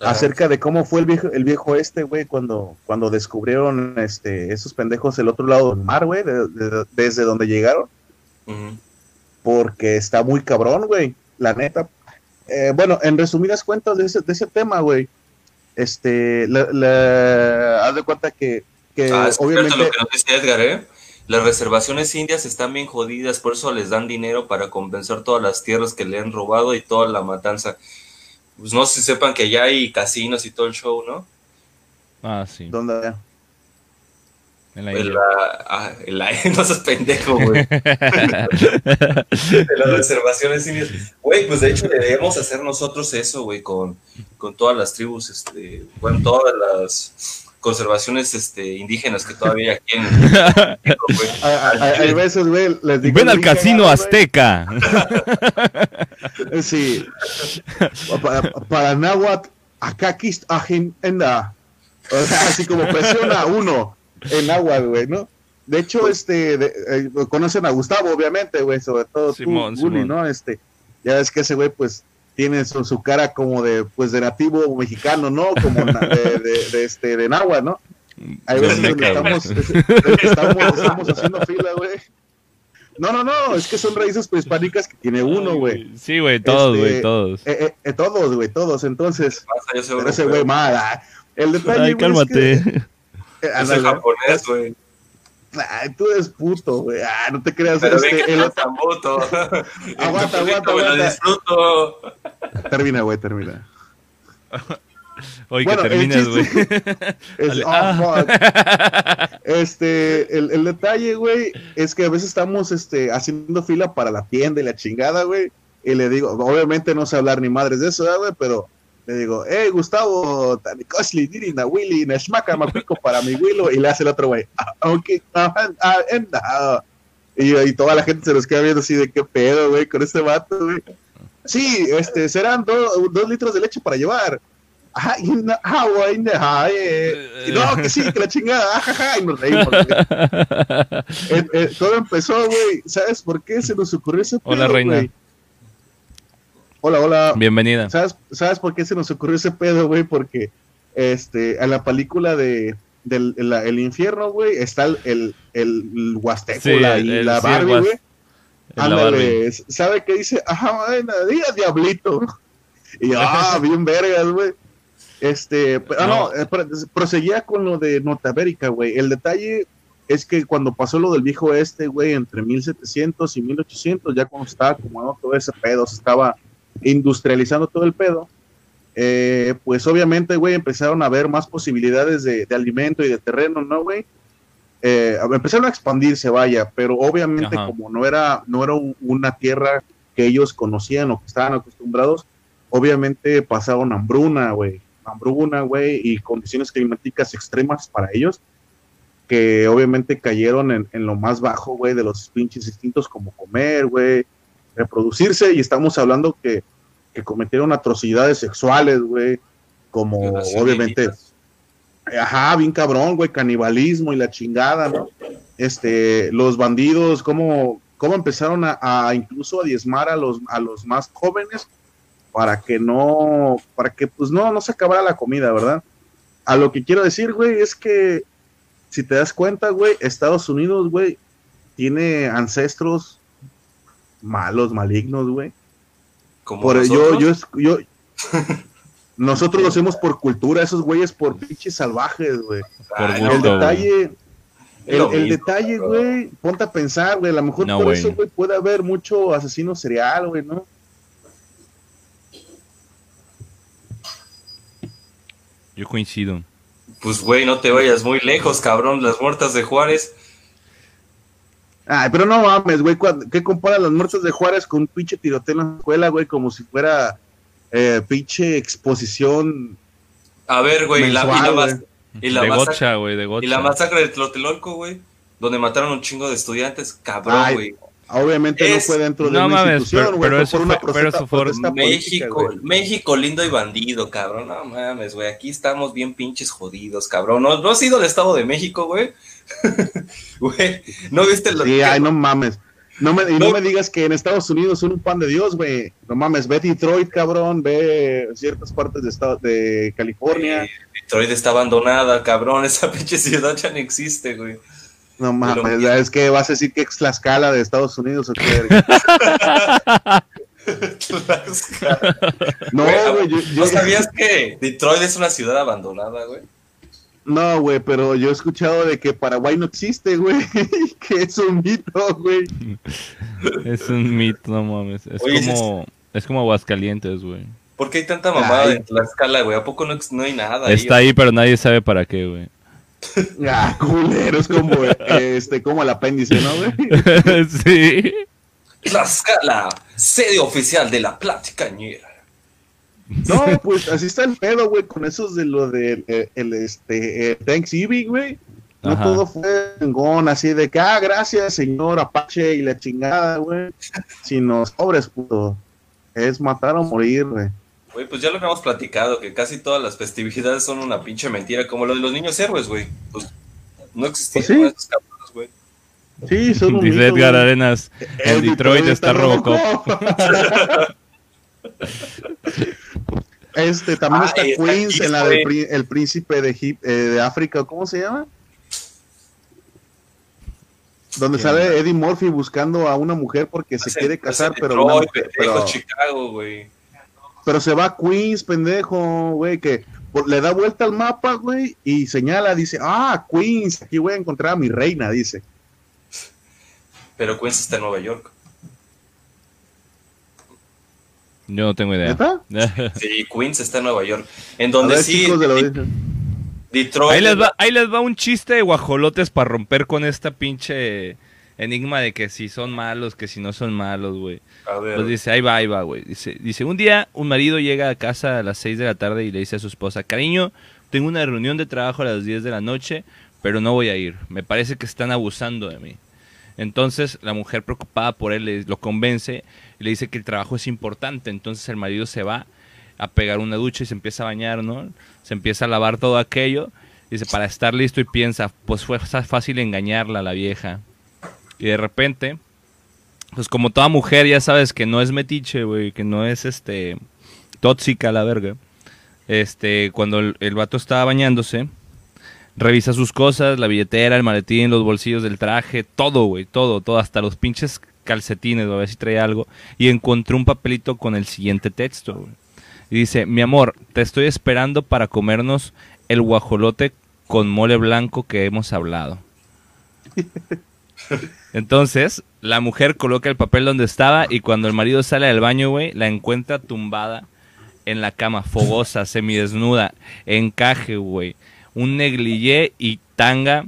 acerca de cómo fue el viejo, el viejo este, güey, cuando, cuando descubrieron este, esos pendejos el otro lado del mar, güey, desde donde llegaron. Porque está muy cabrón, güey. La neta, eh, bueno, en resumidas cuentas de ese, de ese tema, güey, este, le, haz de cuenta que, que ah, obviamente... Lo que nos decía Edgar, ¿eh? Las reservaciones indias están bien jodidas, por eso les dan dinero para compensar todas las tierras que le han robado y toda la matanza. Pues no se sepan que ya hay casinos y todo el show, ¿no? Ah, sí. ¿Dónde? En la, en ah, <laughs> no seas pendejo, güey. <laughs> de las reservaciones indias. Güey, pues de hecho debemos hacer nosotros eso, güey, con, con todas las tribus, este, bueno, todas las conservaciones este, indígenas que todavía aquí en <laughs> Hay veces, güey, les digo. Ven al casino azteca. sí. Para, para Nahuatl, acá en la. Así como presiona uno en agua, güey, ¿no? De hecho, este, eh, conocen a Gustavo, obviamente, güey, sobre todo Simón, tú, ¿no? Este, ya ves que ese güey, pues, tiene su, su cara como de, pues, de nativo mexicano, ¿no? Como na- de, de, de este, de Nahua, ¿no? Hay veces donde estamos, estamos, estamos haciendo fila, güey. No, no, no, es que son raíces prehispánicas que tiene uno, güey. Sí, güey, todos, Este, güey, todos. Eh, eh, eh, todos, güey, todos. Entonces, Pasa, yo soy pero ese güey mal. ah. El detalle, Ay, güey, es cálmate. que- <laughs> soy ándale. japonés, güey. Ay, tú eres puto, güey. Ah, no te creas. Pero este, que el- no tan puto. <laughs> Aguanta, aguanta, lo aguanta. disfruto. Termina, güey, termina. Oye, Bueno, que el termines, güey. <laughs> Es- oh, Ah. fuck. Este, el, el detalle, güey, es que a veces estamos este, haciendo fila para la tienda y la chingada, güey. Y le digo, obviamente no sé hablar ni madres de eso, ¿verdad, güey, pero le digo, hey, Gustavo, Tanikosli, Diri, na Willy, Nashmaka, Mapico para mi Willo. Y le hace el otro, güey, ah, ok, ah, ah, ah. Y, y toda la gente se nos queda viendo así de qué pedo, güey, con este vato, güey. Sí, este, serán do- dos litros de leche para llevar. Ah, güey, no, ay, eh. Y no, que sí, que la chingada, ajaja, y nos reímos. <laughs> Eh, eh, todo empezó, güey. ¿Sabes por qué se nos ocurrió ese pedo? Hola, reina. güey? Hola, hola. Bienvenida. ¿Sabes, ¿Sabes por qué se nos ocurrió ese pedo, güey? Porque este, en la película de del el, el infierno, güey, está el, el, el Huasteco Sí, la- el- y la Barbie, güey. Ándale, ¿sabe qué dice? Ajá, bueno, diga diablito. Y ah, <laughs> bien vergas, güey. Este, ah, no, No. eh, pro- proseguía con lo de Norteamérica, güey. El detalle es que cuando pasó lo del viejo este, güey, entre 1700 y 1800, ya cuando estaba como todo ese pedo, se estaba industrializando todo el pedo, eh, pues obviamente, güey, empezaron a haber más posibilidades de, de alimento y de terreno, ¿no, güey? Eh, empezaron a expandirse, vaya, pero obviamente Ajá. como no era, no era un- una tierra que ellos conocían o que estaban acostumbrados, obviamente pasaron hambruna, güey, hambruna, güey, y condiciones climáticas extremas para ellos, que obviamente cayeron en, en lo más bajo, güey, de los pinches instintos como comer, güey, reproducirse, y estamos hablando que, que cometieron atrocidades sexuales, güey, como obviamente, ajá, bien cabrón, güey, canibalismo y la chingada, ¿no? Este, los bandidos, cómo, cómo empezaron a, a incluso a diezmar a los, a los más jóvenes para que no, para que pues no, no se acabara la comida, ¿verdad? A lo que quiero decir, güey, es que si te das cuenta, güey, Estados Unidos, güey, tiene ancestros malos, malignos, güey. Como Por yo, nosotros. yo, yo, <laughs> nosotros lo hacemos por cultura, esos güeyes por pinches salvajes, güey. Por Ay, El detalle, el, el mismo, detalle, güey, ponte a pensar, güey, a lo mejor No, por eso, güey, puede haber mucho asesino serial, güey, ¿no? Yo coincido. Pues, güey, no te vayas muy lejos, cabrón. Las muertas de Juárez. Ay, pero no mames, güey, ¿cuándo- ¿qué compara las muertes de Juárez con un pinche tiroteo en la escuela, güey? Como si fuera eh, pinche exposición. A ver, güey, y la, y la, de masacre- gocha, güey, de gocha. y la masacre de Tlatelolco, güey. Donde mataron un chingo de estudiantes. Cabrón, Ay, güey. Obviamente Es- no fue dentro de No una mames, institución, pero- güey, pero fue eso por una fue- pero protesta- eso fue protesta política, México. México lindo y bandido, cabrón. No mames, güey. Aquí estamos bien pinches jodidos, cabrón. ¿No, no has ido al Estado de México, güey? <laughs> Güey, ¿no viste lo Sí, que- ay, no mames. No me, y no No. me digas que en Estados Unidos son un pan de Dios, güey. No mames, ve Detroit, cabrón, ve ciertas partes de, estado, de California. Eh, Detroit está abandonada, cabrón. <laughs> Esa pinche ciudad ya no existe, güey. No mames, es que vas a decir que es la escala de Estados Unidos o qué. <laughs> No, Güey, yo, yo- ¿No sabías que Detroit es una ciudad abandonada, güey? no, güey, pero yo he escuchado de que Paraguay no existe, güey, <laughs> que es un mito, güey. Es un mito, no mames. Es Oye, como, es como Aguascalientes, güey. ¿Por qué hay tanta mamada Ay. en Tlaxcala, güey? ¿A poco no, no hay nada ahí? Está ahí, pero nadie sabe para qué, güey. <laughs> Ah, culero, es como, este, como el apéndice, ¿no, güey? <laughs> sí. Tlaxcala, sede oficial de la platicañera. No, pues así está el pedo, güey, con esos de lo del el, el, este, eh, Thanksgiving, güey. No Ajá. todo fue chingón, así de que, ah, gracias, señor Apache y la chingada, güey. Sino, pobres, puto. Es matar o morir, güey. Güey, pues ya lo habíamos platicado, que casi todas las festividades son una pinche mentira, como lo de los niños héroes, güey. Pues no existieron Pues sí. esos cabrones, güey. Sí, son un Dice Edgar güey. Arenas. En El Detroit está Robocop. <laughs> Este, también Ah, está Queens en la del el príncipe de, Egip- eh, de África, ¿cómo se llama? Donde sale Eddie Murphy buscando a una mujer porque se quiere casar, pero, Detroit, una mujer- pendejo, pero, Chicago, güey. Pero se va a Queens, pendejo, güey, que por- le da vuelta al mapa, güey, y señala, dice, ah, Queens, aquí voy a encontrar a mi reina, dice. Pero Queens está en Nueva York. Yo no tengo idea. ¿Neta? <laughs> Sí, Queens está en Nueva York. En donde ver, sí, chicos de. Detroit. Ahí les, va, ahí les va un chiste de guajolotes para romper con esta pinche enigma de que si son malos, que si no son malos, güey. Pues dice, ahí va, ahí va, güey. Dice, dice, un día un marido llega a casa a las 6 de la tarde y le dice a su esposa, cariño, tengo una reunión de trabajo a las 10 de la noche, pero no voy a ir. Me parece que están abusando de mí. Entonces la mujer preocupada por él le- lo convence y le dice que el trabajo es importante. Entonces el marido se va a pegar una ducha y se empieza a bañar, ¿no? Se empieza a lavar todo aquello. Dice, para estar listo y piensa, pues fue fácil engañarla a la vieja. Y de repente, pues como toda mujer ya sabes que no es metiche, güey, que no es este tóxica la verga. Este, cuando el, el vato estaba bañándose, revisa sus cosas, la billetera, el maletín, los bolsillos del traje, todo, güey, todo, todo, hasta los pinches calcetines, a ver si trae algo, y encontró un papelito con el siguiente texto, güey. Y dice, mi amor, te estoy esperando para comernos el guajolote con mole blanco que hemos hablado. <laughs> Entonces, la mujer coloca el papel donde estaba y cuando el marido sale del baño, güey, la encuentra tumbada en la cama, fogosa, semidesnuda, encaje, güey. Un negligé y tanga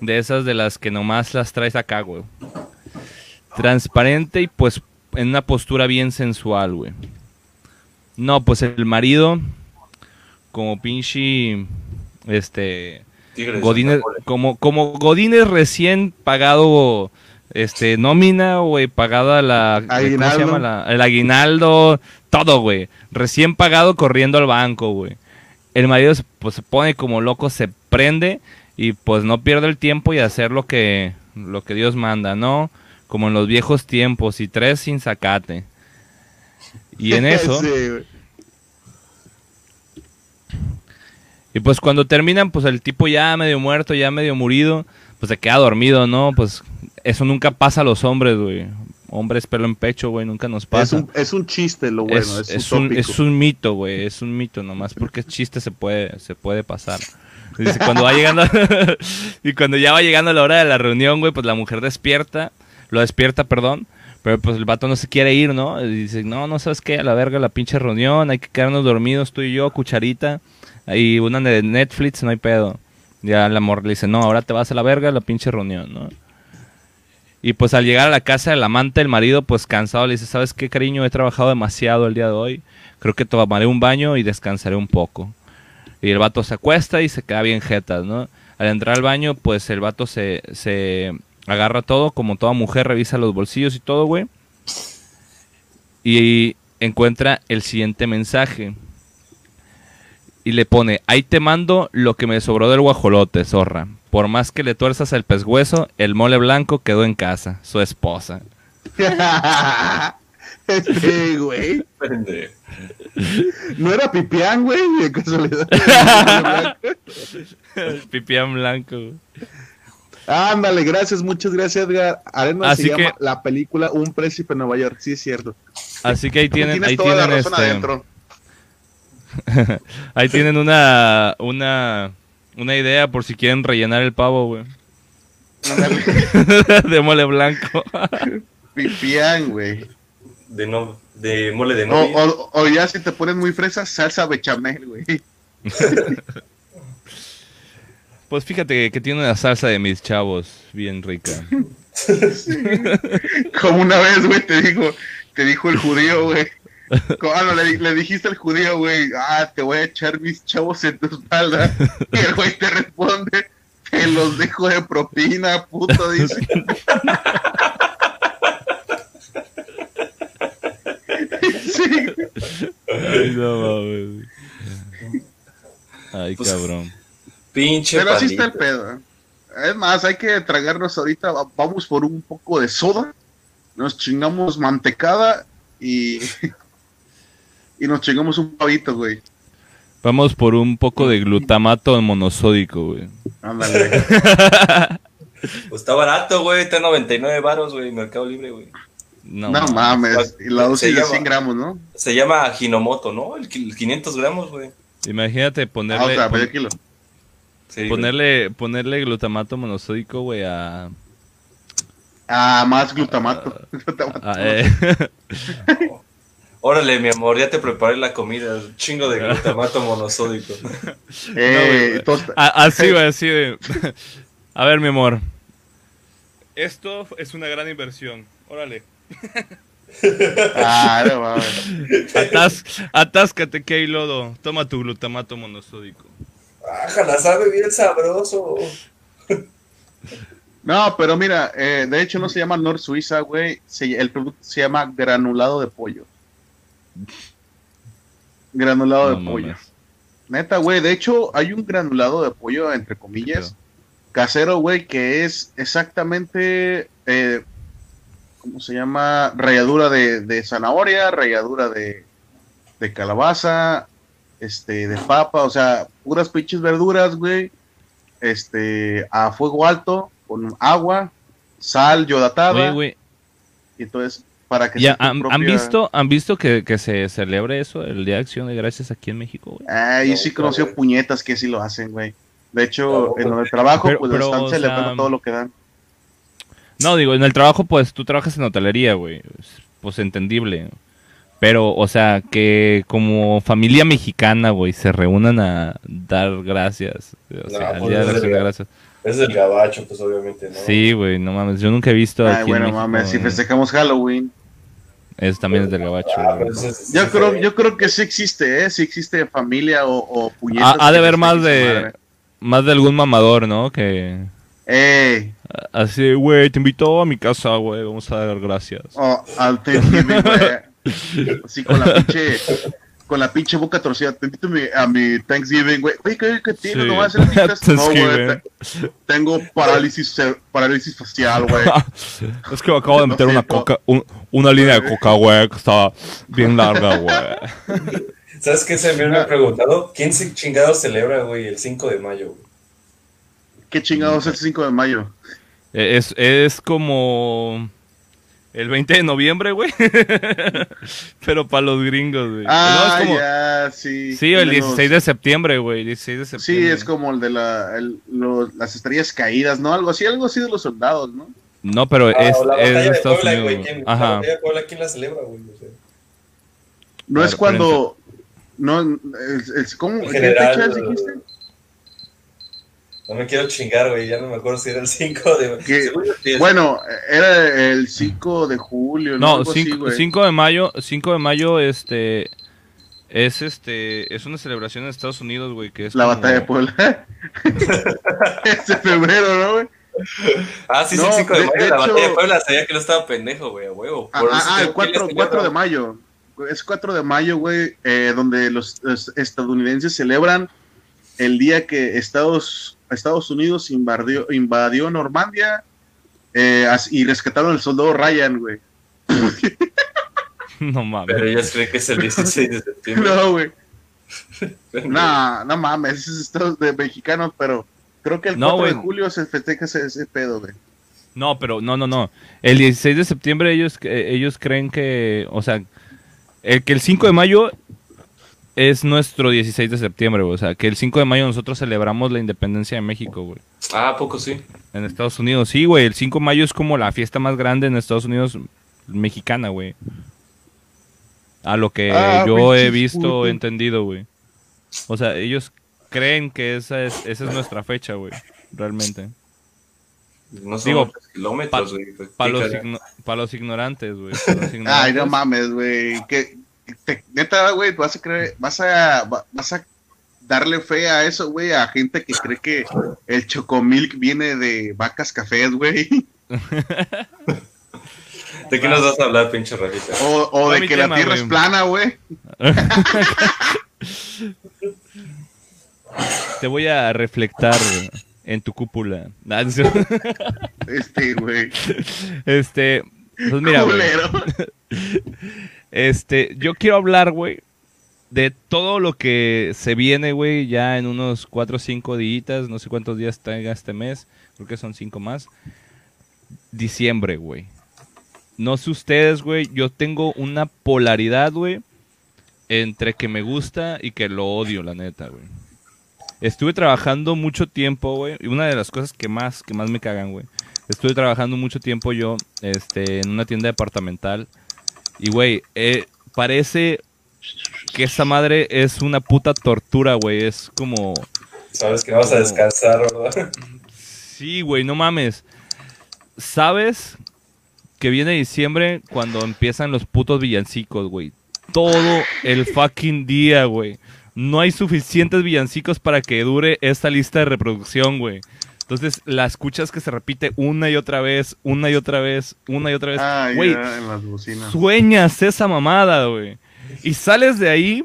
de esas de las que nomás las traes acá, güey. Transparente y pues en una postura bien sensual, güey. No, pues el marido, como pinche, este, Tigres, Godínez, Zapole. como, como Godínez recién pagado este nómina, güey, pagada la ¿cómo se Aguinaldo. llama? La- el aguinaldo, todo, güey. Recién pagado corriendo al banco, güey. El marido se- pues se pone como loco, se prende y pues no pierde el tiempo y hacer lo que lo que Dios manda, ¿no? Como en los viejos tiempos y tres sin sacate. Y en <laughs> eso Sí, güey. Y pues cuando terminan, pues el tipo ya medio muerto, ya medio murido, pues se queda dormido, ¿no? Pues eso nunca pasa a los hombres, güey. Hombres pelo en pecho, güey, nunca nos es, pasa. un, es un chiste lo bueno, es, es, es un es un mito, güey, es un mito nomás, porque es chiste se puede, se puede pasar. Dice, cuando va llegando, <laughs> y cuando ya va llegando la hora de la reunión, güey, pues la mujer despierta, lo despierta, perdón, pero pues el vato no se quiere ir, ¿no? Y dice, no, no sabes qué, a la verga la pinche reunión, hay que quedarnos dormidos tú y yo, cucharita, y una de Netflix, no hay pedo. Ya el amor le dice, no, ahora te vas a la verga la pinche reunión, ¿no? Y pues al llegar a la casa del amante, el marido, pues cansado, le dice, ¿sabes qué, cariño? He trabajado demasiado el día de hoy. Creo que tomaré un baño y descansaré un poco. Y el vato se acuesta y se queda bien jetas, ¿no? Al entrar al baño, pues el vato se, se agarra todo, como toda mujer, revisa los bolsillos y todo, güey. Y encuentra el siguiente mensaje. Y le pone, ahí te mando lo que me sobró del guajolote, zorra. Por más que le tuerzas el pescuezo, el mole blanco quedó en casa, su esposa. <laughs> Sí, güey. No era Pipián, güey, de casualidad. <laughs> Pipián blanco. Ándale, gracias, muchas gracias, Edgar. Arena Así se que- llama la película Un príncipe en Nueva York, sí es cierto. Así que ahí tienen, Tienes ahí toda la tienen razón este, adentro. <laughs> ahí tienen una, una, una idea por si quieren rellenar el pavo, güey. <laughs> De mole blanco. Pipián, güey. De, no, de mole de O, novia. o, o ya si te pones muy fresa, salsa bechamel, güey. <laughs> Pues fíjate que tiene una salsa de mis chavos bien rica. Como una vez, güey, te dijo, te dijo el judío, güey. Ah, no, le, di- le dijiste al judío, güey, ah, te voy a echar mis chavos en tu espalda. Y el güey te responde, te los dejo de propina, puto, dice. Sí. Ay, no mames. Ay, Pues, cabrón. Pinche Pero así está el pedo. Es más, hay que tragarnos ahorita, va- vamos por un poco de soda, nos chingamos mantecada y, <laughs> y nos chingamos un pavito, güey. Vamos por un poco de glutamato monosódico, güey. Ándale. <laughs> Pues está barato, güey. Está 99 varos, güey. Mercado Libre, güey. No, No, mames. Y la dosis de llama- 100 gramos, ¿no? Se llama Hinomoto, ¿no? El, qui- el 500 gramos, güey. Imagínate Ah, ponerle, o sea, pon- kilo. Sí, güey. ponerle, ponerle glutamato monosódico, güey, a... Ah, más glutamato. <laughs> Glutamato. a, eh, <laughs> Órale, mi amor, ya te preparé la comida. Chingo de glutamato <laughs> monosódico. <laughs> Eh, así, güey, así de... <laughs> A ver, mi amor. Esto es una gran inversión. Órale. Ah, no. Atas, atáscate que hay lodo. Toma tu glutamato monosódico. Ájala, sabe bien sabroso. No, pero mira, eh, de hecho no se llama Nor Suiza, güey. Se- el producto se llama granulado de pollo. Granulado No de pollo. mames. Neta, güey. De hecho, hay un granulado de pollo, entre comillas, casero, güey, que es exactamente, eh, ¿cómo se llama? Ralladura de, de zanahoria, ralladura de, de calabaza, este, de papa, o sea, puras pinches verduras, güey. Este, a fuego alto, con agua, sal yodatada. Güey, Y entonces, para que ¿ya han, visto, ¿han visto que, que se celebre eso, el Día de Acción de Gracias aquí en México, güey? Ah, yo No, sí conocí puñetas que sí lo hacen, güey. De hecho, No, en donde trabajo, pero- pues pero, están celebrando sea, todo lo que dan. No, digo, en el trabajo, pues tú trabajas en hotelería, güey. Pues entendible. Pero, o sea, que como familia mexicana, güey, se reúnan a dar gracias. O sea, No, al Día de es Acción de el- Gracias. Es del gabacho, pues obviamente, ¿no? Sí, güey, no mames. Yo nunca he visto Ay, aquí en bueno, México, mames, si festejamos Halloween. Es también es del gabacho. Ah, es- Yo creo, yo creo que sí existe, ¿eh? Sí existe familia o, o puñetas. Ha, ha de haber más de madre. más de algún mamador, ¿no? Que Ey, así, güey, te invito a mi casa, güey, vamos a dar gracias. o al güey. <laughs> Así con la pinche, con la pinche boca torcida. Te invito a mi, a mi Thanksgiving, güey. Oye, ¿qué, qué tienes? Sí. ¿No vas a hacer? <laughs> No, güey. Tengo parálisis, parálisis facial, güey. <laughs> es que me acabo de meter una coca, un- una línea de coca, güey, que estaba bien larga, güey. <laughs> ¿Sabes qué? Se me ha preguntado. ¿Quién se chingado celebra, güey, el 5 de mayo? güey? ¿Qué chingados es el 5 de mayo? Es, es como el 20 de noviembre, güey. <laughs> Pero para los gringos, güey. Ah, No, es como- ya, sí. Sí, el de los- 16 de septiembre, güey. 16 de Sí, septiembre. es como el de la, el- los- las estrellas caídas, ¿no? Algo así, algo así de los soldados, ¿no? No, pero Ah, es, la es de Estados Puebla, Unidos. güey. ¿quién- La Ajá. batalla de Puebla, ¿quién la celebra, güey? O sea, No es cuando... No, el, el- ¿Cómo? En ¿Qué general, fecha dijiste? No me quiero chingar, güey. Ya no me acuerdo si era el 5 de Que- sí Bueno, era el 5 de julio, ¿no? No, Algo así, 5, güey. 5 de mayo, 5 de mayo, este, es este, es una celebración en Estados Unidos, güey, que es La como- batalla de <laughs> Puebla. <laughs> es de febrero, ¿no, güey? Ah, sí, sí, No, el 5 de, de- mayo. de la hecho- batalla de Puebla. Sabía que no estaba pendejo, güey, a huevo. Ah, Por ah, ah, el que 4, les 4 de mayo. Es 4 de mayo, güey, eh, donde los, los estadounidenses celebran el día que Estados, Estados Unidos invadió, invadió Normandia eh, as- y rescataron al soldado Ryan, güey. <laughs> No mames. Pero ellos creen que es el 16 de septiembre. <laughs> No, güey. No, no mames, es Estados de mexicanos, pero creo que el No, 4 de julio se festeja ese, ese pedo, güey. No, pero no, no, no. El 16 de septiembre ellos, eh, ellos creen que, o sea, el que el 5 de mayo es nuestro 16 de septiembre, güey. O sea, que el 5 de mayo nosotros celebramos la independencia de México, güey. Ah, ¿a poco sí? En Estados Unidos, sí, güey. El 5 de mayo es como la fiesta más grande en Estados Unidos mexicana, güey. A lo que Ah, yo he visto, he entendido, güey. O sea, ellos creen que esa es, esa es nuestra fecha, güey. Realmente. No son Digo, kilómetros, güey. pues, Para los, pícara. igno- pa' los ignorantes, güey. <laughs> Ay, no mames, güey. Que, te- neta, güey, vas a creer, vas a, va- vas a darle fe a eso, güey, a gente que cree que el chocomilk viene de vacas cafés, güey. <laughs> ¿De qué nos vas a hablar, pinche rajita? O, de que tema, la tierra es plana, güey. <laughs> Te voy a reflectar en tu cúpula. <laughs> Este, güey. Este, pues mira, güey. <laughs> Este, yo quiero hablar, güey, de todo lo que se viene, güey, ya en unos 4 o 5 días, no sé cuántos días tenga este mes, creo que son 5 más. Diciembre, güey. No sé ustedes, güey, yo tengo una polaridad, güey, entre que me gusta y que lo odio, la neta, güey. Estuve trabajando mucho tiempo, güey, y una de las cosas que más, que más me cagan, güey. Estuve trabajando mucho tiempo yo, este, en una tienda departamental. Y, güey, eh, parece que esa madre es una puta tortura, güey. Es como... Sabes que vas a descansar, ¿verdad? Sí, güey, no mames. ¿Sabes que viene diciembre cuando empiezan los putos villancicos, güey? Todo el fucking día, güey. No hay suficientes villancicos para que dure esta lista de reproducción, güey. Entonces la escuchas que se repite una y otra vez, una y otra vez, una y otra vez. Ah, Güey, ya, en las bocinas. sueñas esa mamada, güey. Y sales de ahí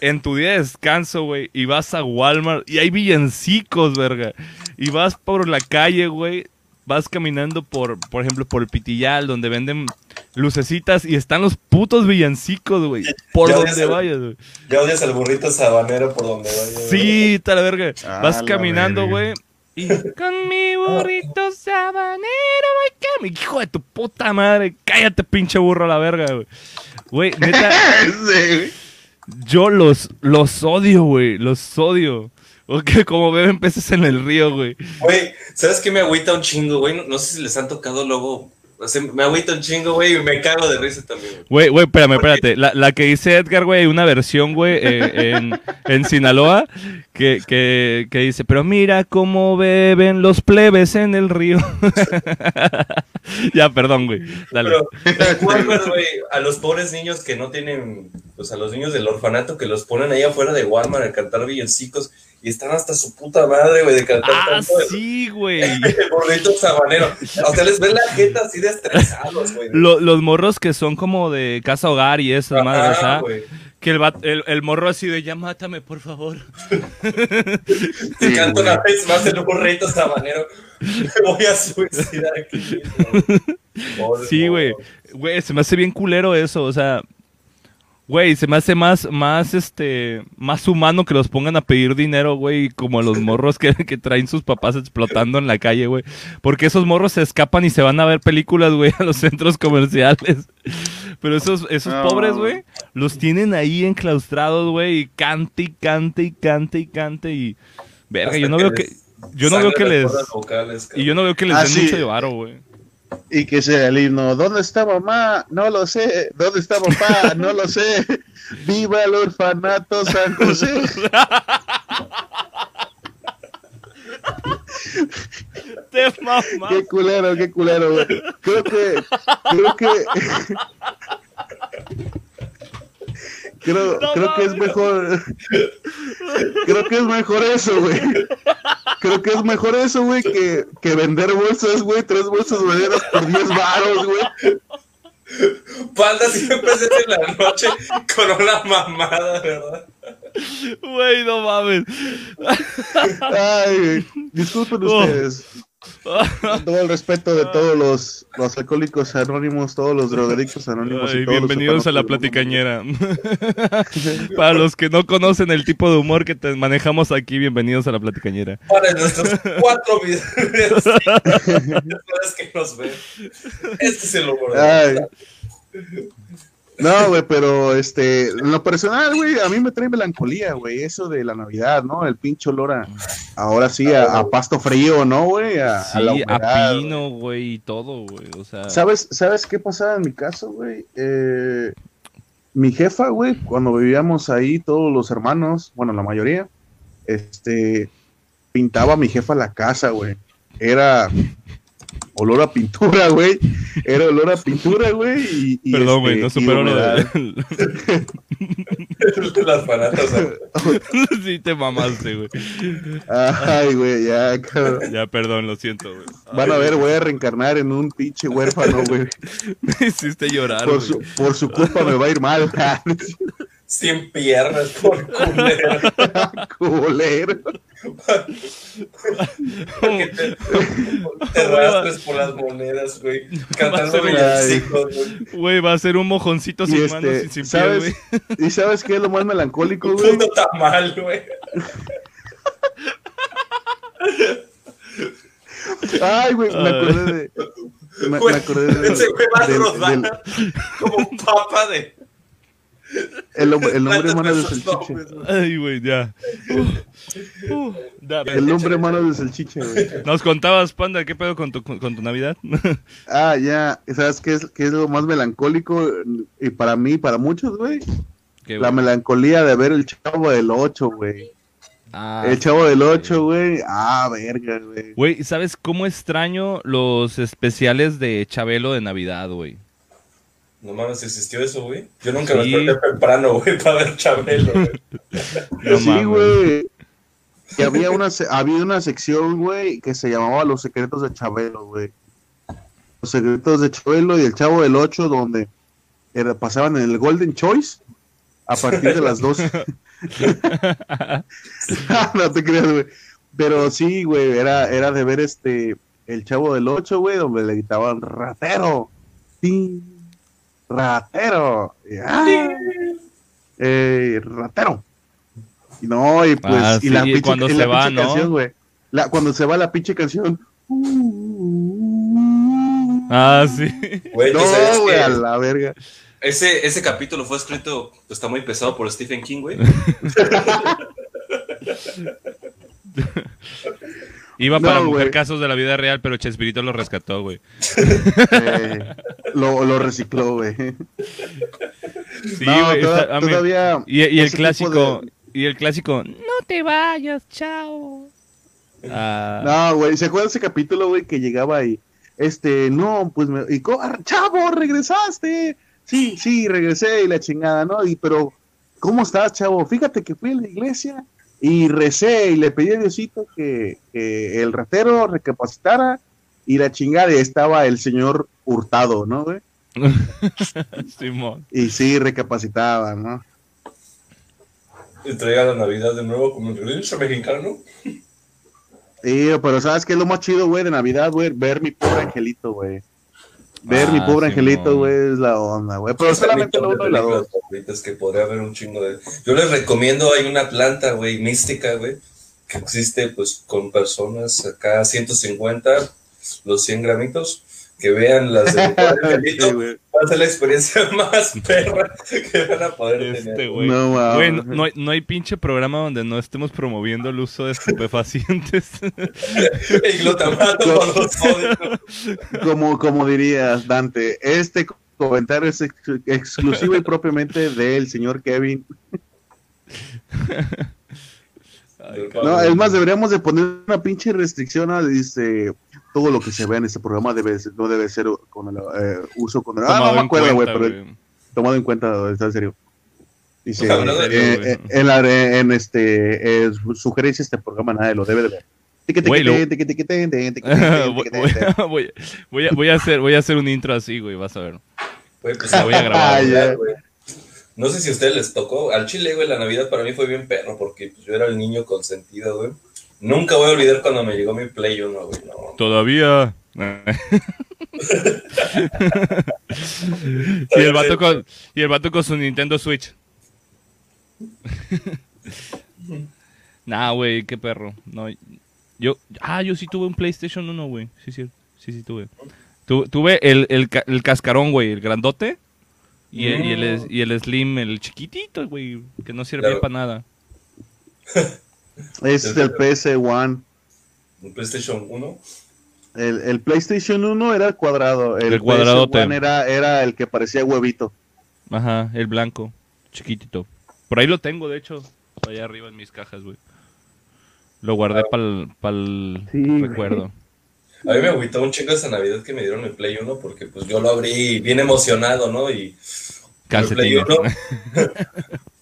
en tu día de descanso, güey, y vas a Walmart y hay villancicos, verga. Y vas por la calle, güey, vas caminando por, por ejemplo, por el Pitillal, donde venden lucecitas y están los putos villancicos, güey. Por Ya donde el- vayas, güey. Ya odias al burrito sabanero por donde vaya. güey. Sí, está la verga. Ah, Vas la caminando, güey. Y con mi burrito sabanero, voy cami- Hijo de tu puta madre. Cállate, pinche burro a la verga, güey. Güey, neta, <laughs> Sí, yo los, los odio, güey. Los odio. O que como beben peces en el río, güey. Güey, ¿sabes qué me agüita un chingo, güey? No, no sé si les han tocado luego. O sea, me agüita un chingo, güey, y me cago de risa también, güey. Güey, espérame, espérate. La, la que dice Edgar, güey, una versión, güey, eh, en, en Sinaloa, que, que, que dice, pero mira cómo beben los plebes en el río. <laughs> ya, perdón, güey. Dale. Pero recuerdas, güey, a los pobres niños que no tienen, pues a los niños del orfanato que los ponen ahí afuera de Walmart a cantar villancicos y están hasta su puta madre, güey, de cantar Ah, tanto sí, güey. <laughs> el burrito sabanero. O sea, les ven la jeta así de estresados, güey. Lo- los morros que son como de casa hogar y esas madres, ¿ah? Que el, el, el morro así de ya mátame, por favor. <laughs> Sí, Canto una vez más el burrito sabanero. Me voy a suicidar aquí mismo. <laughs> Sí, güey. Güey, se me hace bien culero eso, o sea. Güey, se me hace más, más, este, más humano que los pongan a pedir dinero, güey, como los <laughs> morros que, que traen sus papás explotando en la calle, güey. Porque esos morros se escapan y se van a ver películas, güey, a los centros comerciales. Pero esos, esos No. pobres, güey, los tienen ahí enclaustrados, güey, y cante y cante y cante y cante y... Verga, Hasta yo no veo que... Yo no veo que les... vocales, Y yo no veo que les Ah, den sí. mucho de varo, güey. Y que sea el himno. ¿Dónde está mamá? No lo sé. ¿Dónde está papá? No lo sé. <laughs> ¡Viva el orfanato San José! <laughs> Te mamá. ¡Qué culero, qué culero, güey! Creo que. Creo que. <laughs> Creo, No creo que es mejor. <laughs> Creo que es mejor eso, güey. Creo que es mejor eso, güey, que, que vender bolsas, güey, tres bolsas maderas por 10 varos, güey. Panda siempre se hace en la noche con una mamada, ¿verdad? Güey, no mames. Ay. Disculpen Oh. ustedes. Con <laughs> todo el respeto de todos los, los alcohólicos anónimos, todos los drogadictos anónimos. y los bienvenidos a la platicañera. <laughs> Para los que no conocen el tipo de humor que te manejamos aquí, bienvenidos a la platicañera. Para nuestros cuatro videos <laughs> que nos ven. Este es el humor. No, güey, pero este, en lo personal, güey, a mí me trae melancolía, güey, eso de la Navidad, ¿no? El pinche olor a, ahora sí, a, a pasto frío, ¿no, güey? A, a la Sí, a pino, güey, y todo, güey. O sea, ¿Sabes, ¿Sabes qué pasaba en mi caso, güey? Eh, mi jefa, güey, cuando vivíamos ahí, todos los hermanos, bueno, la mayoría, este, pintaba a mi jefa la casa, güey. Era olor a pintura, güey. Era olor a pintura, güey. Y, y, perdón, güey, este, no supero lo de... Las baratas. <laughs> sí, te mamaste, güey. Ay, güey, ya, cabrón. Ya, perdón, lo siento, güey. Van a ver, voy a reencarnar en un pinche huérfano, güey. <laughs> Me hiciste llorar, Por güey. su, por su culpa me va a ir mal. Sin piernas, por culero. <laughs> Culero. Porque te, te rastres por las monedas, güey. Cantando un- güey. Güey, va a ser un mojoncito Y sin este, manos y sin pies, ¿sabes? güey. <laughs> ¿Y sabes qué es lo más melancólico, Un güey? puto tamal, güey. Ay, güey, me acordé de. Me, acordé de. Ese güey va a rodar como un papa de. El, hombre- el <laughs> hombre plantas mano de salchicha. güey. Ay, güey, ya. Uh, uh. El hombre mano de salchicha, güey. Nos contabas, Panda, ¿qué pedo con tu, con tu Navidad? <laughs> Ah, ya. ¿Sabes qué es, qué es lo más melancólico? Y para mí, para muchos, güey. ¿Qué, La melancolía de ver el chavo del 8, güey. Ah, El chavo del 8, güey. Ah, verga, güey. Güey, ¿sabes cómo extraño los especiales de Chabelo de Navidad, güey? No mames, existió eso, güey. Yo nunca Sí. me desperté temprano, güey, <laughs> para ver Chabelo. No sí, güey. Y había una, se- había una sección, güey, que se llamaba Los secretos de Chabelo, güey. Los secretos de Chabelo y el Chavo del 8, donde era- pasaban en el Golden Choice a partir de las 12. <laughs> <laughs> no te creas, güey. Pero sí, güey, era, era de ver este, el Chavo del 8, güey, donde le gritaban ratero. Sí, ratero. Y. Eh, ratero. Y no, y pues, Ah, y la pinche, cuando y se la va, ¿no? canción, güey. La, cuando se va la pinche canción. Ah, sí. Güey, ¿tú sabes No, güey, que a la verga. ese, ese capítulo fue escrito, pues, está muy pesado por Stephen King, güey. <laughs> <laughs> Iba No, para mujer güey. casos de la vida real, pero Chespirito lo rescató, güey. Eh, lo, lo recicló, güey. Sí, no, güey, toda- está- todavía. Y, y el clásico, de- y el clásico, no te vayas, chao. Ah, No, güey, ¿se acuerdan ese capítulo, güey, que llegaba y, este, no, pues, me, y, ah, chavo, regresaste. Sí, sí, regresé y la chingada, ¿no? Y, pero, ¿cómo estás, chavo? Fíjate que fui a la iglesia y recé y le pedí a Diosito que, que el ratero recapacitara y la chingada y estaba el señor Hurtado, ¿no, güey? <laughs> Simón. Y sí, recapacitaba, ¿no? Y traiga la Navidad de nuevo como el Grinch mexicano. Sí, pero ¿sabes qué es lo más chido, güey, de Navidad, güey? Ver mi pobre angelito, güey. Ver Ah, mi pobre angelito, güey, es la onda, güey. Pero es solamente uno de y la películas dos. favoritas que podría haber un chingo de. Yo les recomiendo, hay una planta, güey, mística, güey, que existe, pues, con personas acá 150, los 100 gramitos, que vean las <laughs> de. Va a ser la experiencia <laughs> más perra que van a poder Este, tener. güey. No, no, no hay, no hay pinche programa donde no estemos promoviendo el uso de estupefacientes. <laughs> El glutamato con los. Como, como dirías, Dante, este comentario es ex- exclusivo y propiamente del señor Kevin. No, es más, deberíamos de poner una pinche restricción a, dice, todo lo que se vea en este programa debe ser- no debe ser con el eh, uso con el... Ah, no Tomado me en acuerdo, güey, cuenta, pero tomado en cuenta, está en serio. Dice, eh, eh, en, la, en este, eh, sugerencia este programa nadie lo debe de ver. Voy, a, voy a hacer, voy a hacer un intro así, güey, vas a ver. Pues, voy a grabar. No sé si a ustedes les tocó. Al chile, güey, la Navidad para mí fue bien perro porque pues, yo era el niño consentido, güey. Nunca voy a olvidar cuando me llegó mi Play 1, güey. No. Todavía. <laughs> y el vato con y el vato con su Nintendo Switch. <laughs> nah, güey, qué perro. No, yo ah, yo sí tuve un PlayStation 1, güey. Sí, sí. Sí, sí tuve. Tu- tuve el, el, el cascarón, güey, el grandote. Y, el- y el, es- y el Slim, el chiquitito, güey, que no Claro. para nada. <laughs> Es del PS1. Un PlayStation 1. El, el PlayStation 1 era el cuadrado. El, El cuadradote. PS1 era, era el que parecía huevito. Ajá, el blanco, chiquitito. Por ahí lo tengo, de hecho, allá arriba en mis cajas, güey. Lo guardé para el Sí, recuerdo. A mí me agüitó un chingo esa Navidad que me dieron mi Play 1 porque pues yo lo abrí bien emocionado, ¿no? Y Calcetines. <laughs>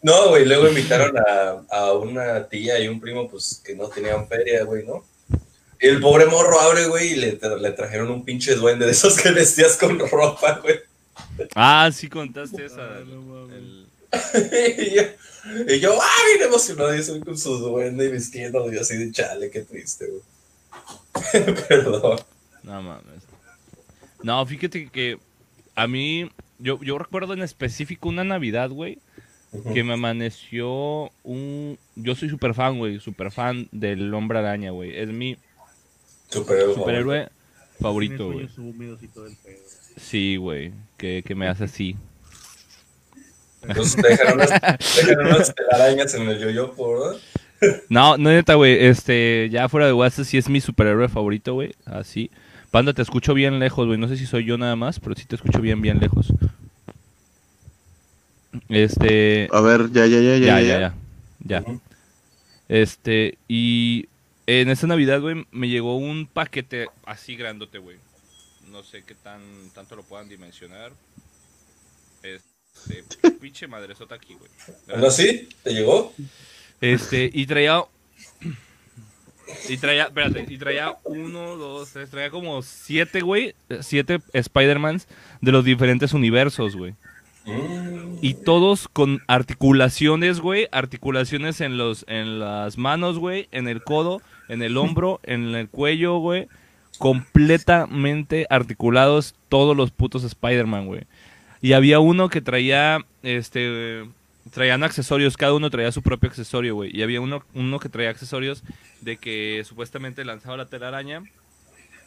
No, güey, luego invitaron a, a una tía y un primo pues que no tenían feria, güey, ¿no? Y el pobre morro abre, güey, y le, le trajeron un pinche duende de esos que vestías con ropa, güey. Ah, sí contaste esa. el- el- <laughs> y, yo, y yo, ah, bien emocionado, yo soy con su duende y vistiendo, y así de chale, qué triste, güey. <laughs> Perdón. No mames. No, fíjate que a mí, yo, yo recuerdo en específico una Navidad, güey, que me amaneció un... Yo soy súper fan, güey, súper fan del Hombre Araña, güey. Es mi Superhéroe. superhéroe favorito, güey. Sí, güey, que, que me hace así. Entonces te dejaron unas, dejaron unas telarañas en el yo-yo, por No, no neta, güey, este, ya fuera de WhatsApp sí es mi superhéroe favorito, güey, así. Panda, te escucho bien lejos, güey, no sé si soy yo nada más, pero sí te escucho bien, bien lejos. Este, A ver, ya, ya, ya, ya, ya, ya, ya. Ujú. Este, y en esta Navidad, güey, me llegó un paquete así grandote, güey. No sé qué tan tanto lo puedan dimensionar. Este, <laughs> pinche madresota aquí, güey. ¿Ahora sí? ¿Te llegó? Este, y traía. Y traía, espérate, y traía uno, dos, tres, traía como siete, güey. Siete Spider-Mans de los diferentes universos, güey. Y todos con articulaciones, güey. Articulaciones en los, en las manos, güey. En el codo, en el hombro, en el cuello, güey. Completamente articulados todos los putos Spider-Man, güey. Y había uno que traía, este, traían accesorios, cada uno traía su propio accesorio, güey. Y había uno, uno que traía accesorios de que supuestamente lanzaba la telaraña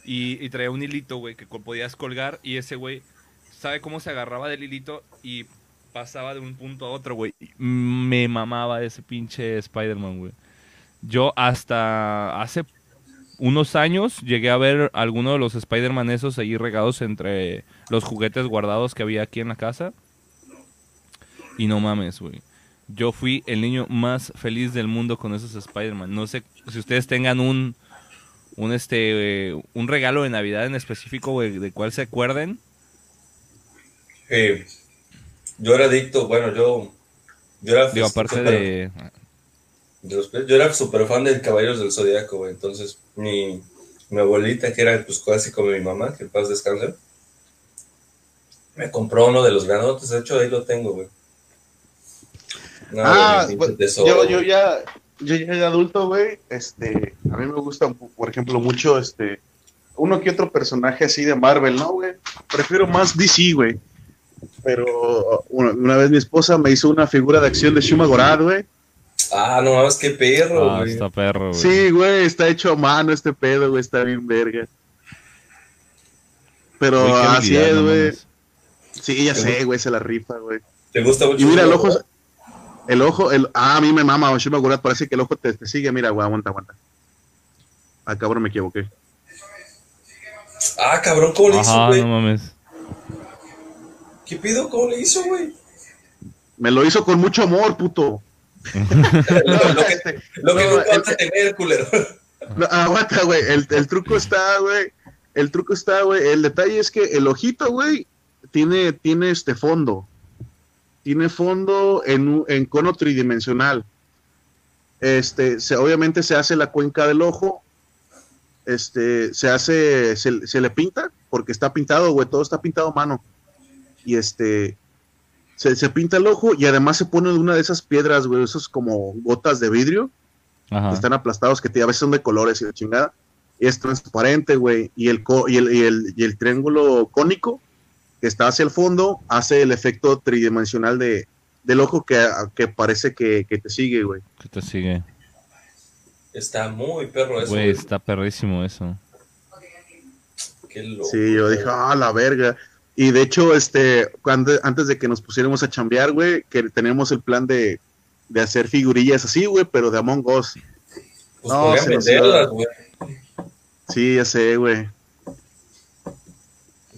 y, y traía un hilito, güey, que podías colgar y ese güey sabe cómo se agarraba del hilito y pasaba de un punto a otro, güey. Me mamaba ese pinche Spider-Man, güey. Yo hasta hace unos años llegué a ver alguno de los Spider-Man esos ahí regados entre los juguetes guardados que había aquí en la casa. Y no mames, güey. Yo fui el niño más feliz del mundo con esos Spider-Man. No sé si ustedes tengan un un este eh, un regalo de Navidad en específico, güey, de cuál se acuerden. Eh, yo era adicto, bueno, yo, yo era Digo, aparte de de los- yo era súper fan de Caballeros del Zodíaco, güey. Entonces, mi, mi abuelita, que era pues casi como mi mamá, que en paz descanse, me compró uno de los granotes. De hecho, ahí lo tengo, güey. No, Ah, güey, mi pues, yo, yo ya, yo ya de adulto, güey, este, a mí me gusta, por ejemplo, mucho, este, uno que otro personaje así de Marvel, ¿no, güey? Prefiero más DC, güey. Pero una, una vez mi esposa me hizo una figura de acción de Shuma Gorad, güey. Ah, no mames, qué perro, Ah, güey. está perro, güey. Sí, güey, está hecho a mano este pedo, güey, está bien verga. Pero Güey, así es, no güey. mames. Sí, ya sé, güey, se la rifa, güey. ¿Te gusta mucho? Y mira, el ojo? El ojo, el, ah, a mí me mama, Shuma Gorad, parece que el ojo te, te sigue, mira, güey, aguanta, aguanta. Ah, cabrón, me equivoqué. Ah, cabrón, ¿cómo le hizo, güey? no mames. ¿Qué pido? ¿Cómo le hizo, güey? Me lo hizo con mucho amor, puto. <laughs> lo, lo que, Este, lo que no, nunca el- vas a tener, culero. No, aguanta, güey. El, el truco está, güey. El truco está, güey. El detalle es que el ojito, güey, tiene, tiene este fondo. Tiene fondo en, un- en cono tridimensional. Este, se, obviamente se hace la cuenca del ojo. Este, se hace, se, se le pinta, porque está pintado, güey, todo está pintado a mano. Y este, se, se pinta el ojo y además se pone una de esas piedras, güey, esos como gotas de vidrio Ajá. que están aplastados, que te- a veces son de colores y de chingada. Y es transparente, güey. Y el, co- y, el, y, el, y el triángulo cónico que está hacia el fondo hace el efecto tridimensional de, del ojo que, que parece que, que te sigue, güey. ¿Qué te sigue? Está muy perro eso, Güey, güey. está perrísimo eso. Qué loco. Sí, yo dije, ah, la verga. Y de hecho, este, cuando, antes de que nos pusiéramos a chambear, güey, que teníamos el plan de, de hacer figurillas así, güey, pero de Among Us. Pues No, venderlas, güey. Sí, ya sé, güey.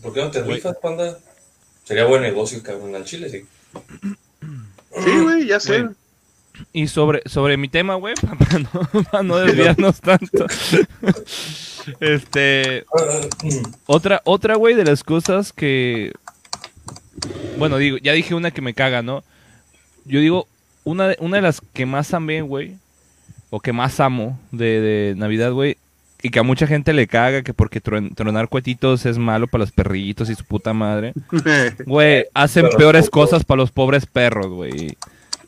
¿Por qué no te rifas, panda? Sería buen negocio, cabrón, al chile, sí. Sí, güey, ya sé. Y sobre, sobre mi tema, güey, <laughs> para no, para no desviarnos <laughs> tanto. este, otra, otra, güey, de las cosas que... Bueno, digo, ya dije una que me caga, ¿no? Yo digo, una de, una de las que más amé, güey, o que más amo de, de Navidad, güey, y que a mucha gente le caga que porque tron- tronar cuetitos es malo para los perritos y su puta madre. <laughs> Güey, hacen Pero peores poco. cosas para los pobres perros, güey.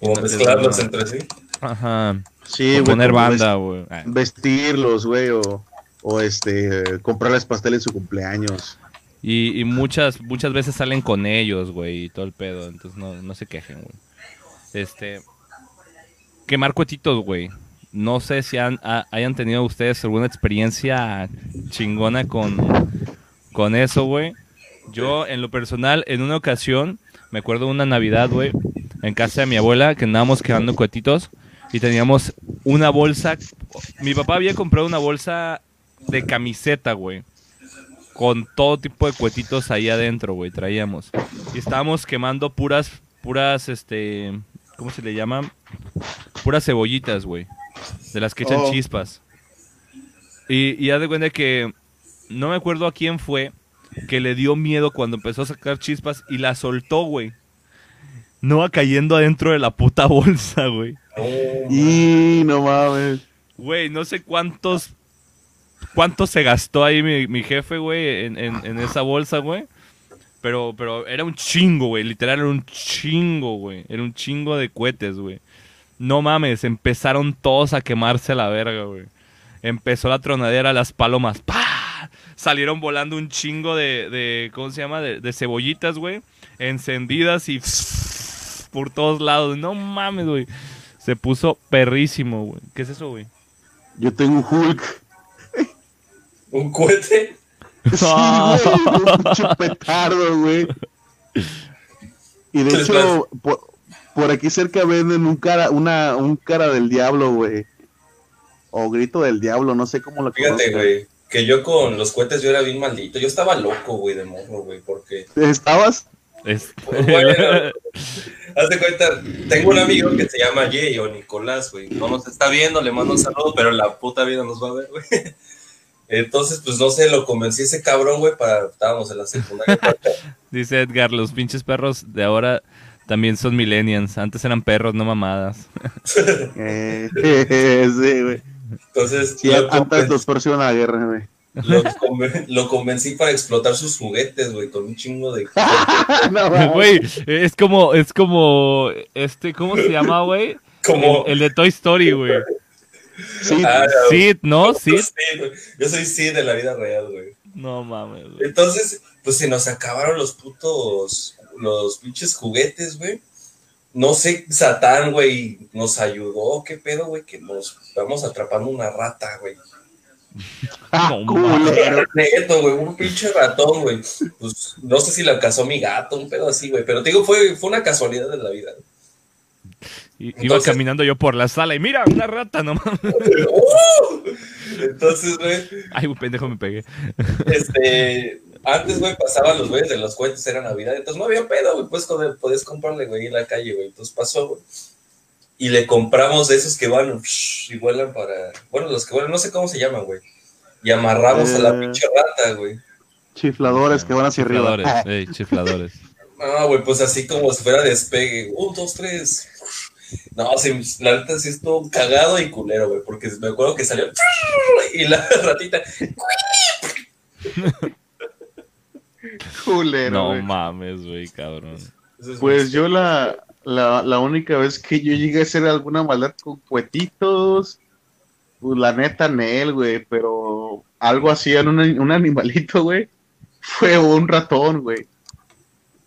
Como mezclarlos entre sí. Ajá. sí, O güey. poner banda, güey. Ah. ves- Vestirlos, güey, o, o este, comprarles pastel en su cumpleaños. Y, y muchas, muchas veces salen con ellos, güey, y todo el pedo. Entonces no, no se quejen, güey. Este. Quemar cuetitos, güey. No sé si han, ha- hayan tenido ustedes alguna experiencia chingona con, con eso, güey. Yo, en lo personal, en una ocasión, me acuerdo una Navidad, güey, en casa de mi abuela, que andábamos quemando cuetitos y teníamos una bolsa. Mi papá había comprado una bolsa de camiseta, güey con todo tipo de cuetitos ahí adentro, güey, traíamos. Y estábamos quemando puras, puras, este, ¿cómo se le llama? Puras cebollitas, güey. De las que echan Oh. chispas. Y, y haz de cuenta que, no me acuerdo a quién fue, que le dio miedo cuando empezó a sacar chispas y la soltó, güey. No va cayendo adentro de la puta <laughs> bolsa, güey. No, Y no mames. Güey, no sé cuántos. ¿Cuánto se gastó ahí mi, mi jefe, güey, en, en- en esa bolsa, güey? Pero, pero era un chingo, güey. Literal, era un chingo, güey. Era un chingo de cohetes, güey. No mames, empezaron todos a quemarse a la verga, güey. Empezó la tronadera, las palomas. ¡Pah! Salieron volando un chingo de, de ¿cómo se llama? De, de cebollitas, güey. Encendidas y por todos lados. No mames, güey. Se puso perrísimo, güey. ¿Qué es eso, güey? Yo tengo un Hulk. Un cohete. Sí, güey, un petardo, güey. Y de <laughs> hecho, por, por aquí cerca venden un cara, una, un cara del diablo, güey. O grito del diablo, no sé cómo lo Fíjate, güey, que yo con los cohetes yo era bien maldito. Yo estaba loco, güey, de morro, güey, porque... ¿Estabas? Es- <laughs> Bueno, <laughs> haz de cuenta, tengo un amigo que se llama Jay o Nicolás, güey. No nos está viendo, le mando un saludo, pero la puta vida nos va a ver, güey. <laughs> Entonces, pues no sé, lo convencí ese cabrón, güey, para. Estábamos en la secundaria. Dice Edgar, los pinches perros de ahora también son millennials. Antes eran perros, no mamadas. Eh, <laughs> sí, güey. Entonces, Sí, lo, antes los torció una guerra, güey. lo conven- lo convencí para explotar sus juguetes, güey, con un chingo de. <laughs> No. Güey, es como, es como, este, ¿cómo se llama, güey? Como. El, el de Toy Story, güey. Sí, Ah, Sid, ¿no? Sid. Sí, güey. Yo soy sí de la vida real, güey. No mames, güey. Entonces, pues se nos acabaron los putos, los pinches juguetes, güey. No sé, Satán, güey, nos ayudó, qué pedo, güey, que nos vamos atrapando una rata, güey. <laughs> Ah. <laughs> Neto, güey, un pinche ratón, güey. Pues no sé si la cazó mi gato, un pedo así, güey. Pero te digo, fue, fue una casualidad de la vida. Y- Iba caminando yo por la sala y mira, una rata, no mames. <laughs> ¡Uh! Entonces, güey, Ay, un pendejo me pegué. este, antes, güey, pasaban los güeyes de los cohetes, era Navidad, entonces no había pedo, güey, pues podías comprarle, güey, en la calle, güey, entonces pasó, güey. Y le compramos de esos que van y vuelan para, bueno, los que vuelan, no sé cómo se llaman, güey. Y amarramos a la Eh. pinche rata, güey. Chifladores que van hacia arriba. Chifladores, ey, chifladores. <laughs> Ah, güey, pues así como si fuera despegue. Un, dos, tres. No, sí, la neta sí estuvo cagado y culero, güey, porque me acuerdo que salió <laughs> y la ratita. <laughs> <laughs> Culero, No mames, güey, cabrón. Pues muy- yo la, la, la única vez que yo llegué a hacer alguna maldad con cuetitos, pues la neta, Nel, güey, pero algo así en un, un animalito, güey, fue un ratón, güey.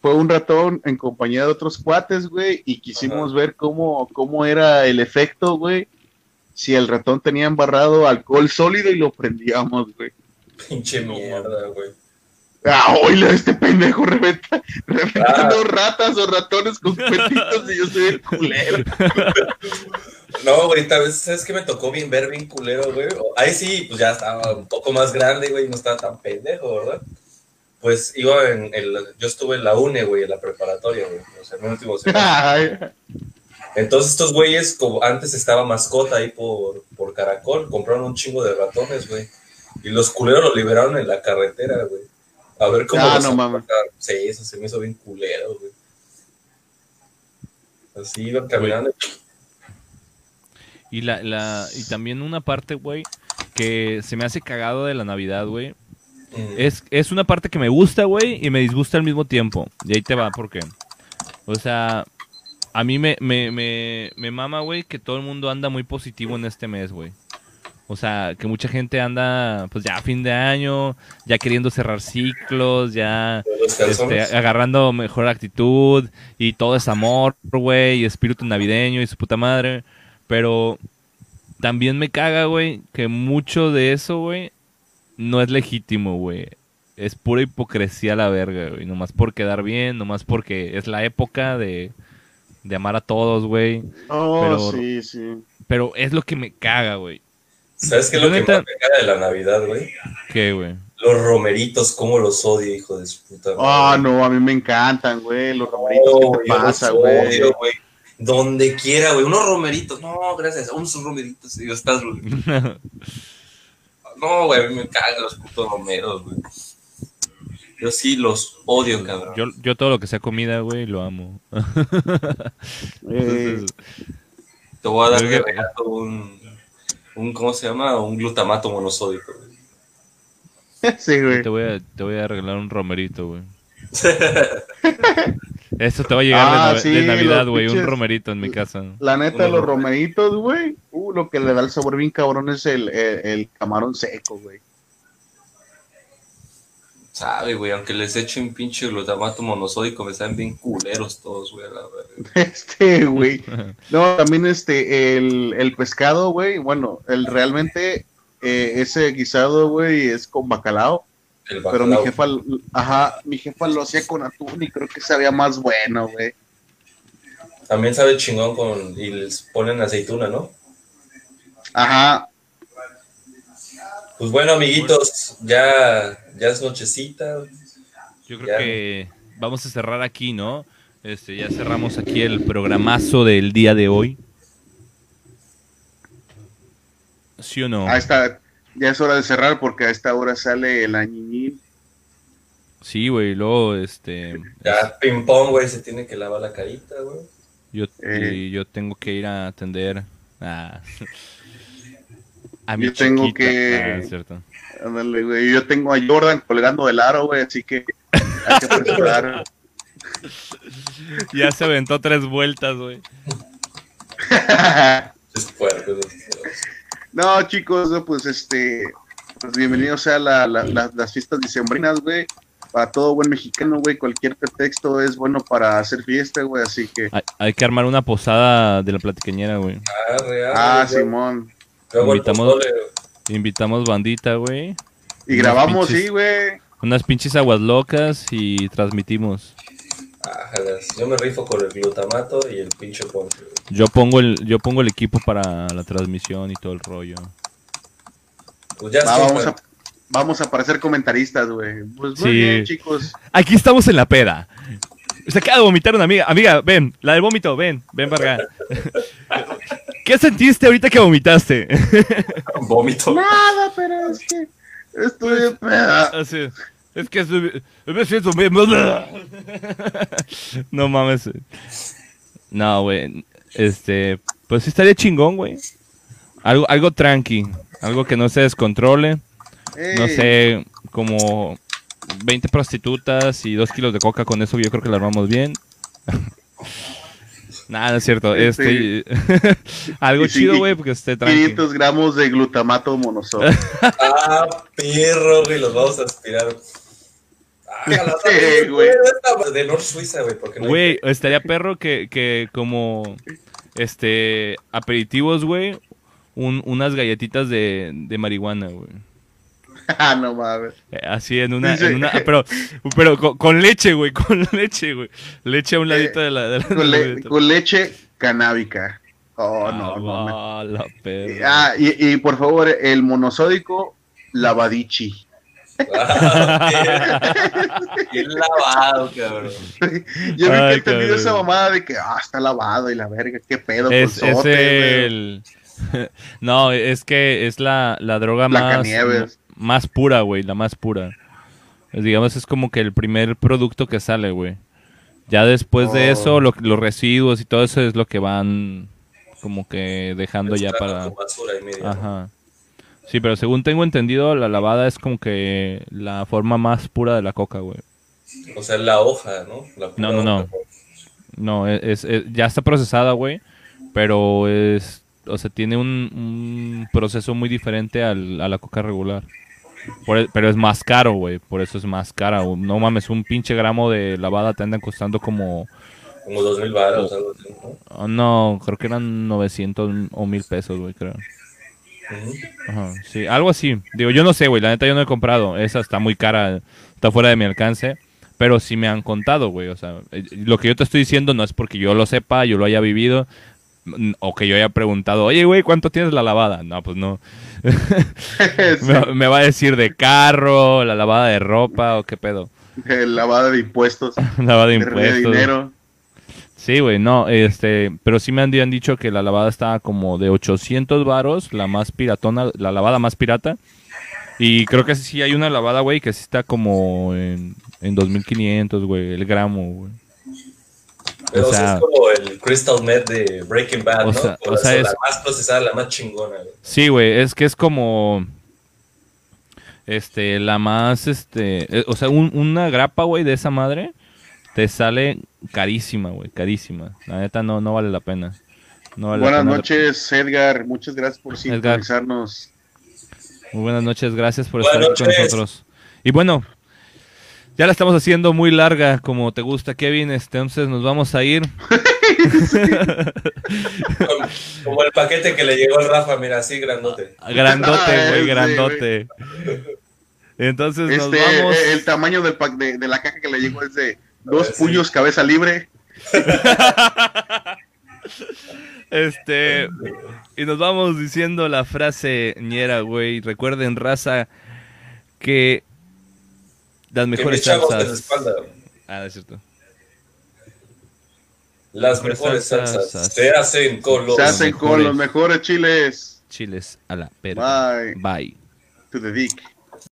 Fue un ratón en compañía de otros cuates, güey, y quisimos ver cómo, cómo era el efecto, güey, si el ratón tenía embarrado alcohol sólido y lo prendíamos, güey. Pinche mierda, güey. Ah, oíle, este pendejo reventa, reventando Ah. ratas o ratones con <laughs> cuetitos y yo soy el culero. No, güey, tal vez, ¿sabes qué me tocó bien ver bien culero, güey? Ahí sí, pues ya estaba un poco más grande, güey, no estaba tan pendejo, ¿verdad? Pues iba en el, yo estuve en la UNE, güey, en la preparatoria, güey, o sea, en el último semestre. Entonces estos güeyes, como antes estaba mascota ahí por, por Caracol, compraron un chingo de ratones, güey. Y los culeros los liberaron en la carretera, güey. A ver cómo Ah, no mames. Sí, eso se me hizo bien culero, güey. Así iban caminando. Y la, la, y también una parte, güey, que se me hace cagado de la Navidad, güey. Mm. Es, es una parte que me gusta, güey, y me disgusta al mismo tiempo. Y ahí te va, ¿por qué? O sea, a mí me, me, me, me mama, güey, que todo el mundo anda muy positivo en este mes, güey. O sea, que mucha gente anda, pues ya a fin de año, ya queriendo cerrar ciclos, ya este, agarrando mejor actitud y todo es amor, güey, y espíritu navideño y su puta madre. Pero también me caga, güey, que mucho de eso, güey, no es legítimo, güey. Es pura hipocresía a la verga, güey. Nomás por quedar bien, nomás porque es la época de, de amar a todos, güey. Oh, Pero- sí, sí. Pero es lo que me caga, güey. ¿Sabes qué es lo que neta- me caga de la Navidad, güey? ¿Qué, güey? Los romeritos, cómo los odio, hijo de su puta madre. Ah, no, a mí me encantan, güey. Los romeritos, No, ¿qué te Oh, pasa, los güey? odio, güey? Donde quiera, güey. Unos romeritos. No, gracias. Unos romeritos. Y estás... <laughs> No, güey, a mí me cagan los putos romeros, güey. Yo sí los odio, cabrón. Yo, yo todo lo que sea comida, güey, lo amo. <laughs> Entonces, Te voy a dar de que- regalo un, un, ¿cómo se llama? Un glutamato monosódico, güey. <laughs> sí, güey. te, voy a, te voy a regalar un romerito, güey. <laughs> Esto te va a llegar de, Ah, nav- sí, de Navidad, güey. Un romerito en mi casa. La neta, Unos los romeritos. romeritos, güey. Uh, lo que le da el sabor bien cabrón es el, el, el camarón seco, güey. Sabe, güey, aunque les eche un pinche glutamato monosódico, me saben bien culeros todos, güey, a la verga. <laughs> Este, güey. No, también este, el, el pescado, güey. Bueno, el realmente eh, ese guisado, güey, es con bacalao. El Pero mi bacalao. jefa, ajá, mi jefa lo hacía con atún y creo que sabía más bueno, güey. También sabe chingón con. Y les ponen aceituna, ¿no? Ajá. Pues bueno, amiguitos, ya, ya es nochecita. Yo creo Ya. que vamos a cerrar aquí, ¿no? Este, ya cerramos aquí el programazo del día de hoy. ¿Sí o no? Ahí está. Ya es hora de cerrar porque a esta hora sale el añiñín. Sí, güey. Luego, este, Ya, ping pong, güey, se tiene que lavar la carita, güey. yo, Eh. yo tengo que ir a atender a, a mi Yo tengo chiquita. que- Ah, es cierto. Ándale, güey. Yo tengo a Jordan colgando del aro, güey, así que hay que preparar. <laughs> Ya se aventó tres vueltas, güey. <laughs> Es fuerte, güey. no, chicos, pues este, pues bienvenidos a la, la- la- las fiestas dicembrinas, güey. Para todo buen mexicano, güey, cualquier pretexto es bueno para hacer fiesta, güey, así que. Hay, hay que armar una posada de la platiqueñera, güey. Ah, real. Ah. Simón. Luego Invitamos-. Invitamos bandita, güey. Y grabamos, pinches- sí, güey. Unas pinches aguas locas y transmitimos. Yo me rifo con el glutamato y el pinche. Yo pongo el, yo pongo el equipo para la transmisión y todo el rollo. Pues ya Va, sí, vamos, a, vamos a parecer comentaristas, güey. Pues muy Sí. bien, chicos. Aquí estamos en la peda. Se acaba de vomitar una amiga. Amiga, ven, la del vómito, ven, ven para acá. <laughs> ¿Qué sentiste ahorita que vomitaste? <laughs> Vómito. Nada, pero es que estoy de peda. Así, es que estoy- me siento bien. No mames. No, güey. Este, pues sí estaría chingón, güey. Algo, algo tranqui. Algo que no se descontrole. No sé, como 20 prostitutas y 2 kilos de coca. Con eso yo creo que lo armamos bien. <laughs> Nada, no es cierto. Este, <laughs> algo Y sí, chido, güey, porque esté tranqui. 500 gramos de glutamato monosódico. Ah, perro, güey, los vamos a aspirar. Ah, la <laughs> Sí, güey. De North Suiza, güey, porque no hay- Güey, estaría perro que, que como este aperitivos, güey, un- unas galletitas de, de marihuana, güey. <laughs> ah, no mames. Eh, Así en una, en una pero, <laughs> pero con, con leche, güey, con <laughs> leche, güey. Leche a un ladito de la, de la- Con, le- leche canábica. Oh, no, Ah, no. me- va, la perra. Ah, y, y por favor, el monosódico, lavadichi. Ah, Bien lavado, cabrón. Yo nunca he entendido esa mamada de que, ah, está lavado y la verga, qué pedo. es, con es sote, el... no, es que es la, la droga más, Blancanieves. Más pura, güey, la más pura. Digamos, es como que el primer producto que sale, güey. Ya después de Oh. eso, lo- los residuos y todo eso es lo que van como que dejando ya para... media. Ajá. Sí, pero según tengo entendido, la lavada es como que la forma más pura de la coca, güey. O sea, la hoja, ¿no? La No, no, no. No, es, es- ya está procesada, güey. Pero es. O sea, tiene un, un proceso muy diferente al- a la coca regular. Por e- pero es más caro, güey. Por eso es más cara. No mames, un pinche gramo de lavada te andan costando como. Como dos mil baros, algo así, ¿no? oh, no, creo que eran 900 o 1000 pesos, güey, creo. Ajá, sí, algo así. Digo, yo no sé, güey. La neta yo no he comprado. Esa está muy cara. Está fuera de mi alcance. Pero sí me han contado, güey. O sea, eh, lo que yo te estoy diciendo no es porque yo lo sepa, yo lo haya vivido. mm, O que yo haya preguntado, oye, güey, ¿cuánto tienes la lavada? No, pues no. <laughs> Me, me va a decir de carro, la lavada de ropa o qué pedo. lavada de impuestos, <laughs> lavada de de impuestos. dinero. Sí, güey, no, este, pero sí me han, han dicho que la lavada está como de 800 varos, la más piratona, la lavada más pirata. Y creo que sí hay una lavada, güey, que sí está como en, en 2500, güey, el gramo, güey. Pero O o sea, sea- es como el Crystal Meth de Breaking Bad, O ¿no? sea- o sea, es- La más procesada, la más chingona, güey. Sí, güey, es que es como este la más este, eh, o sea, un- una grapa, güey, de esa madre te sale carísima, güey, carísima. La neta no no vale la pena. No vale la Buenas pena. noches, Edgar. Muchas gracias por Edgar. sintonizarnos. Muy buenas noches, gracias por Buenas estar aquí con noches. nosotros. Y bueno, ya la estamos haciendo muy larga, como te gusta, Kevin. este, Entonces nos vamos a ir. Como, <laughs> como el paquete que le llegó al Rafa, mira, así grandote. Grandote, Ah, güey, grandote. Entonces nos Este, vamos. el tamaño del pack de, de la caja que le llegó es de dos puños, cabeza libre. <laughs> Este. Y nos vamos diciendo la frase ñera, güey. Recuerden, raza, que las Que mejores salsas. espalda. Ah, es cierto. Las Mejores mejores salsas. salsas se hacen con los Se hacen con mejores. los mejores chiles. Chiles a la perra. Bye. Bye. To the dick.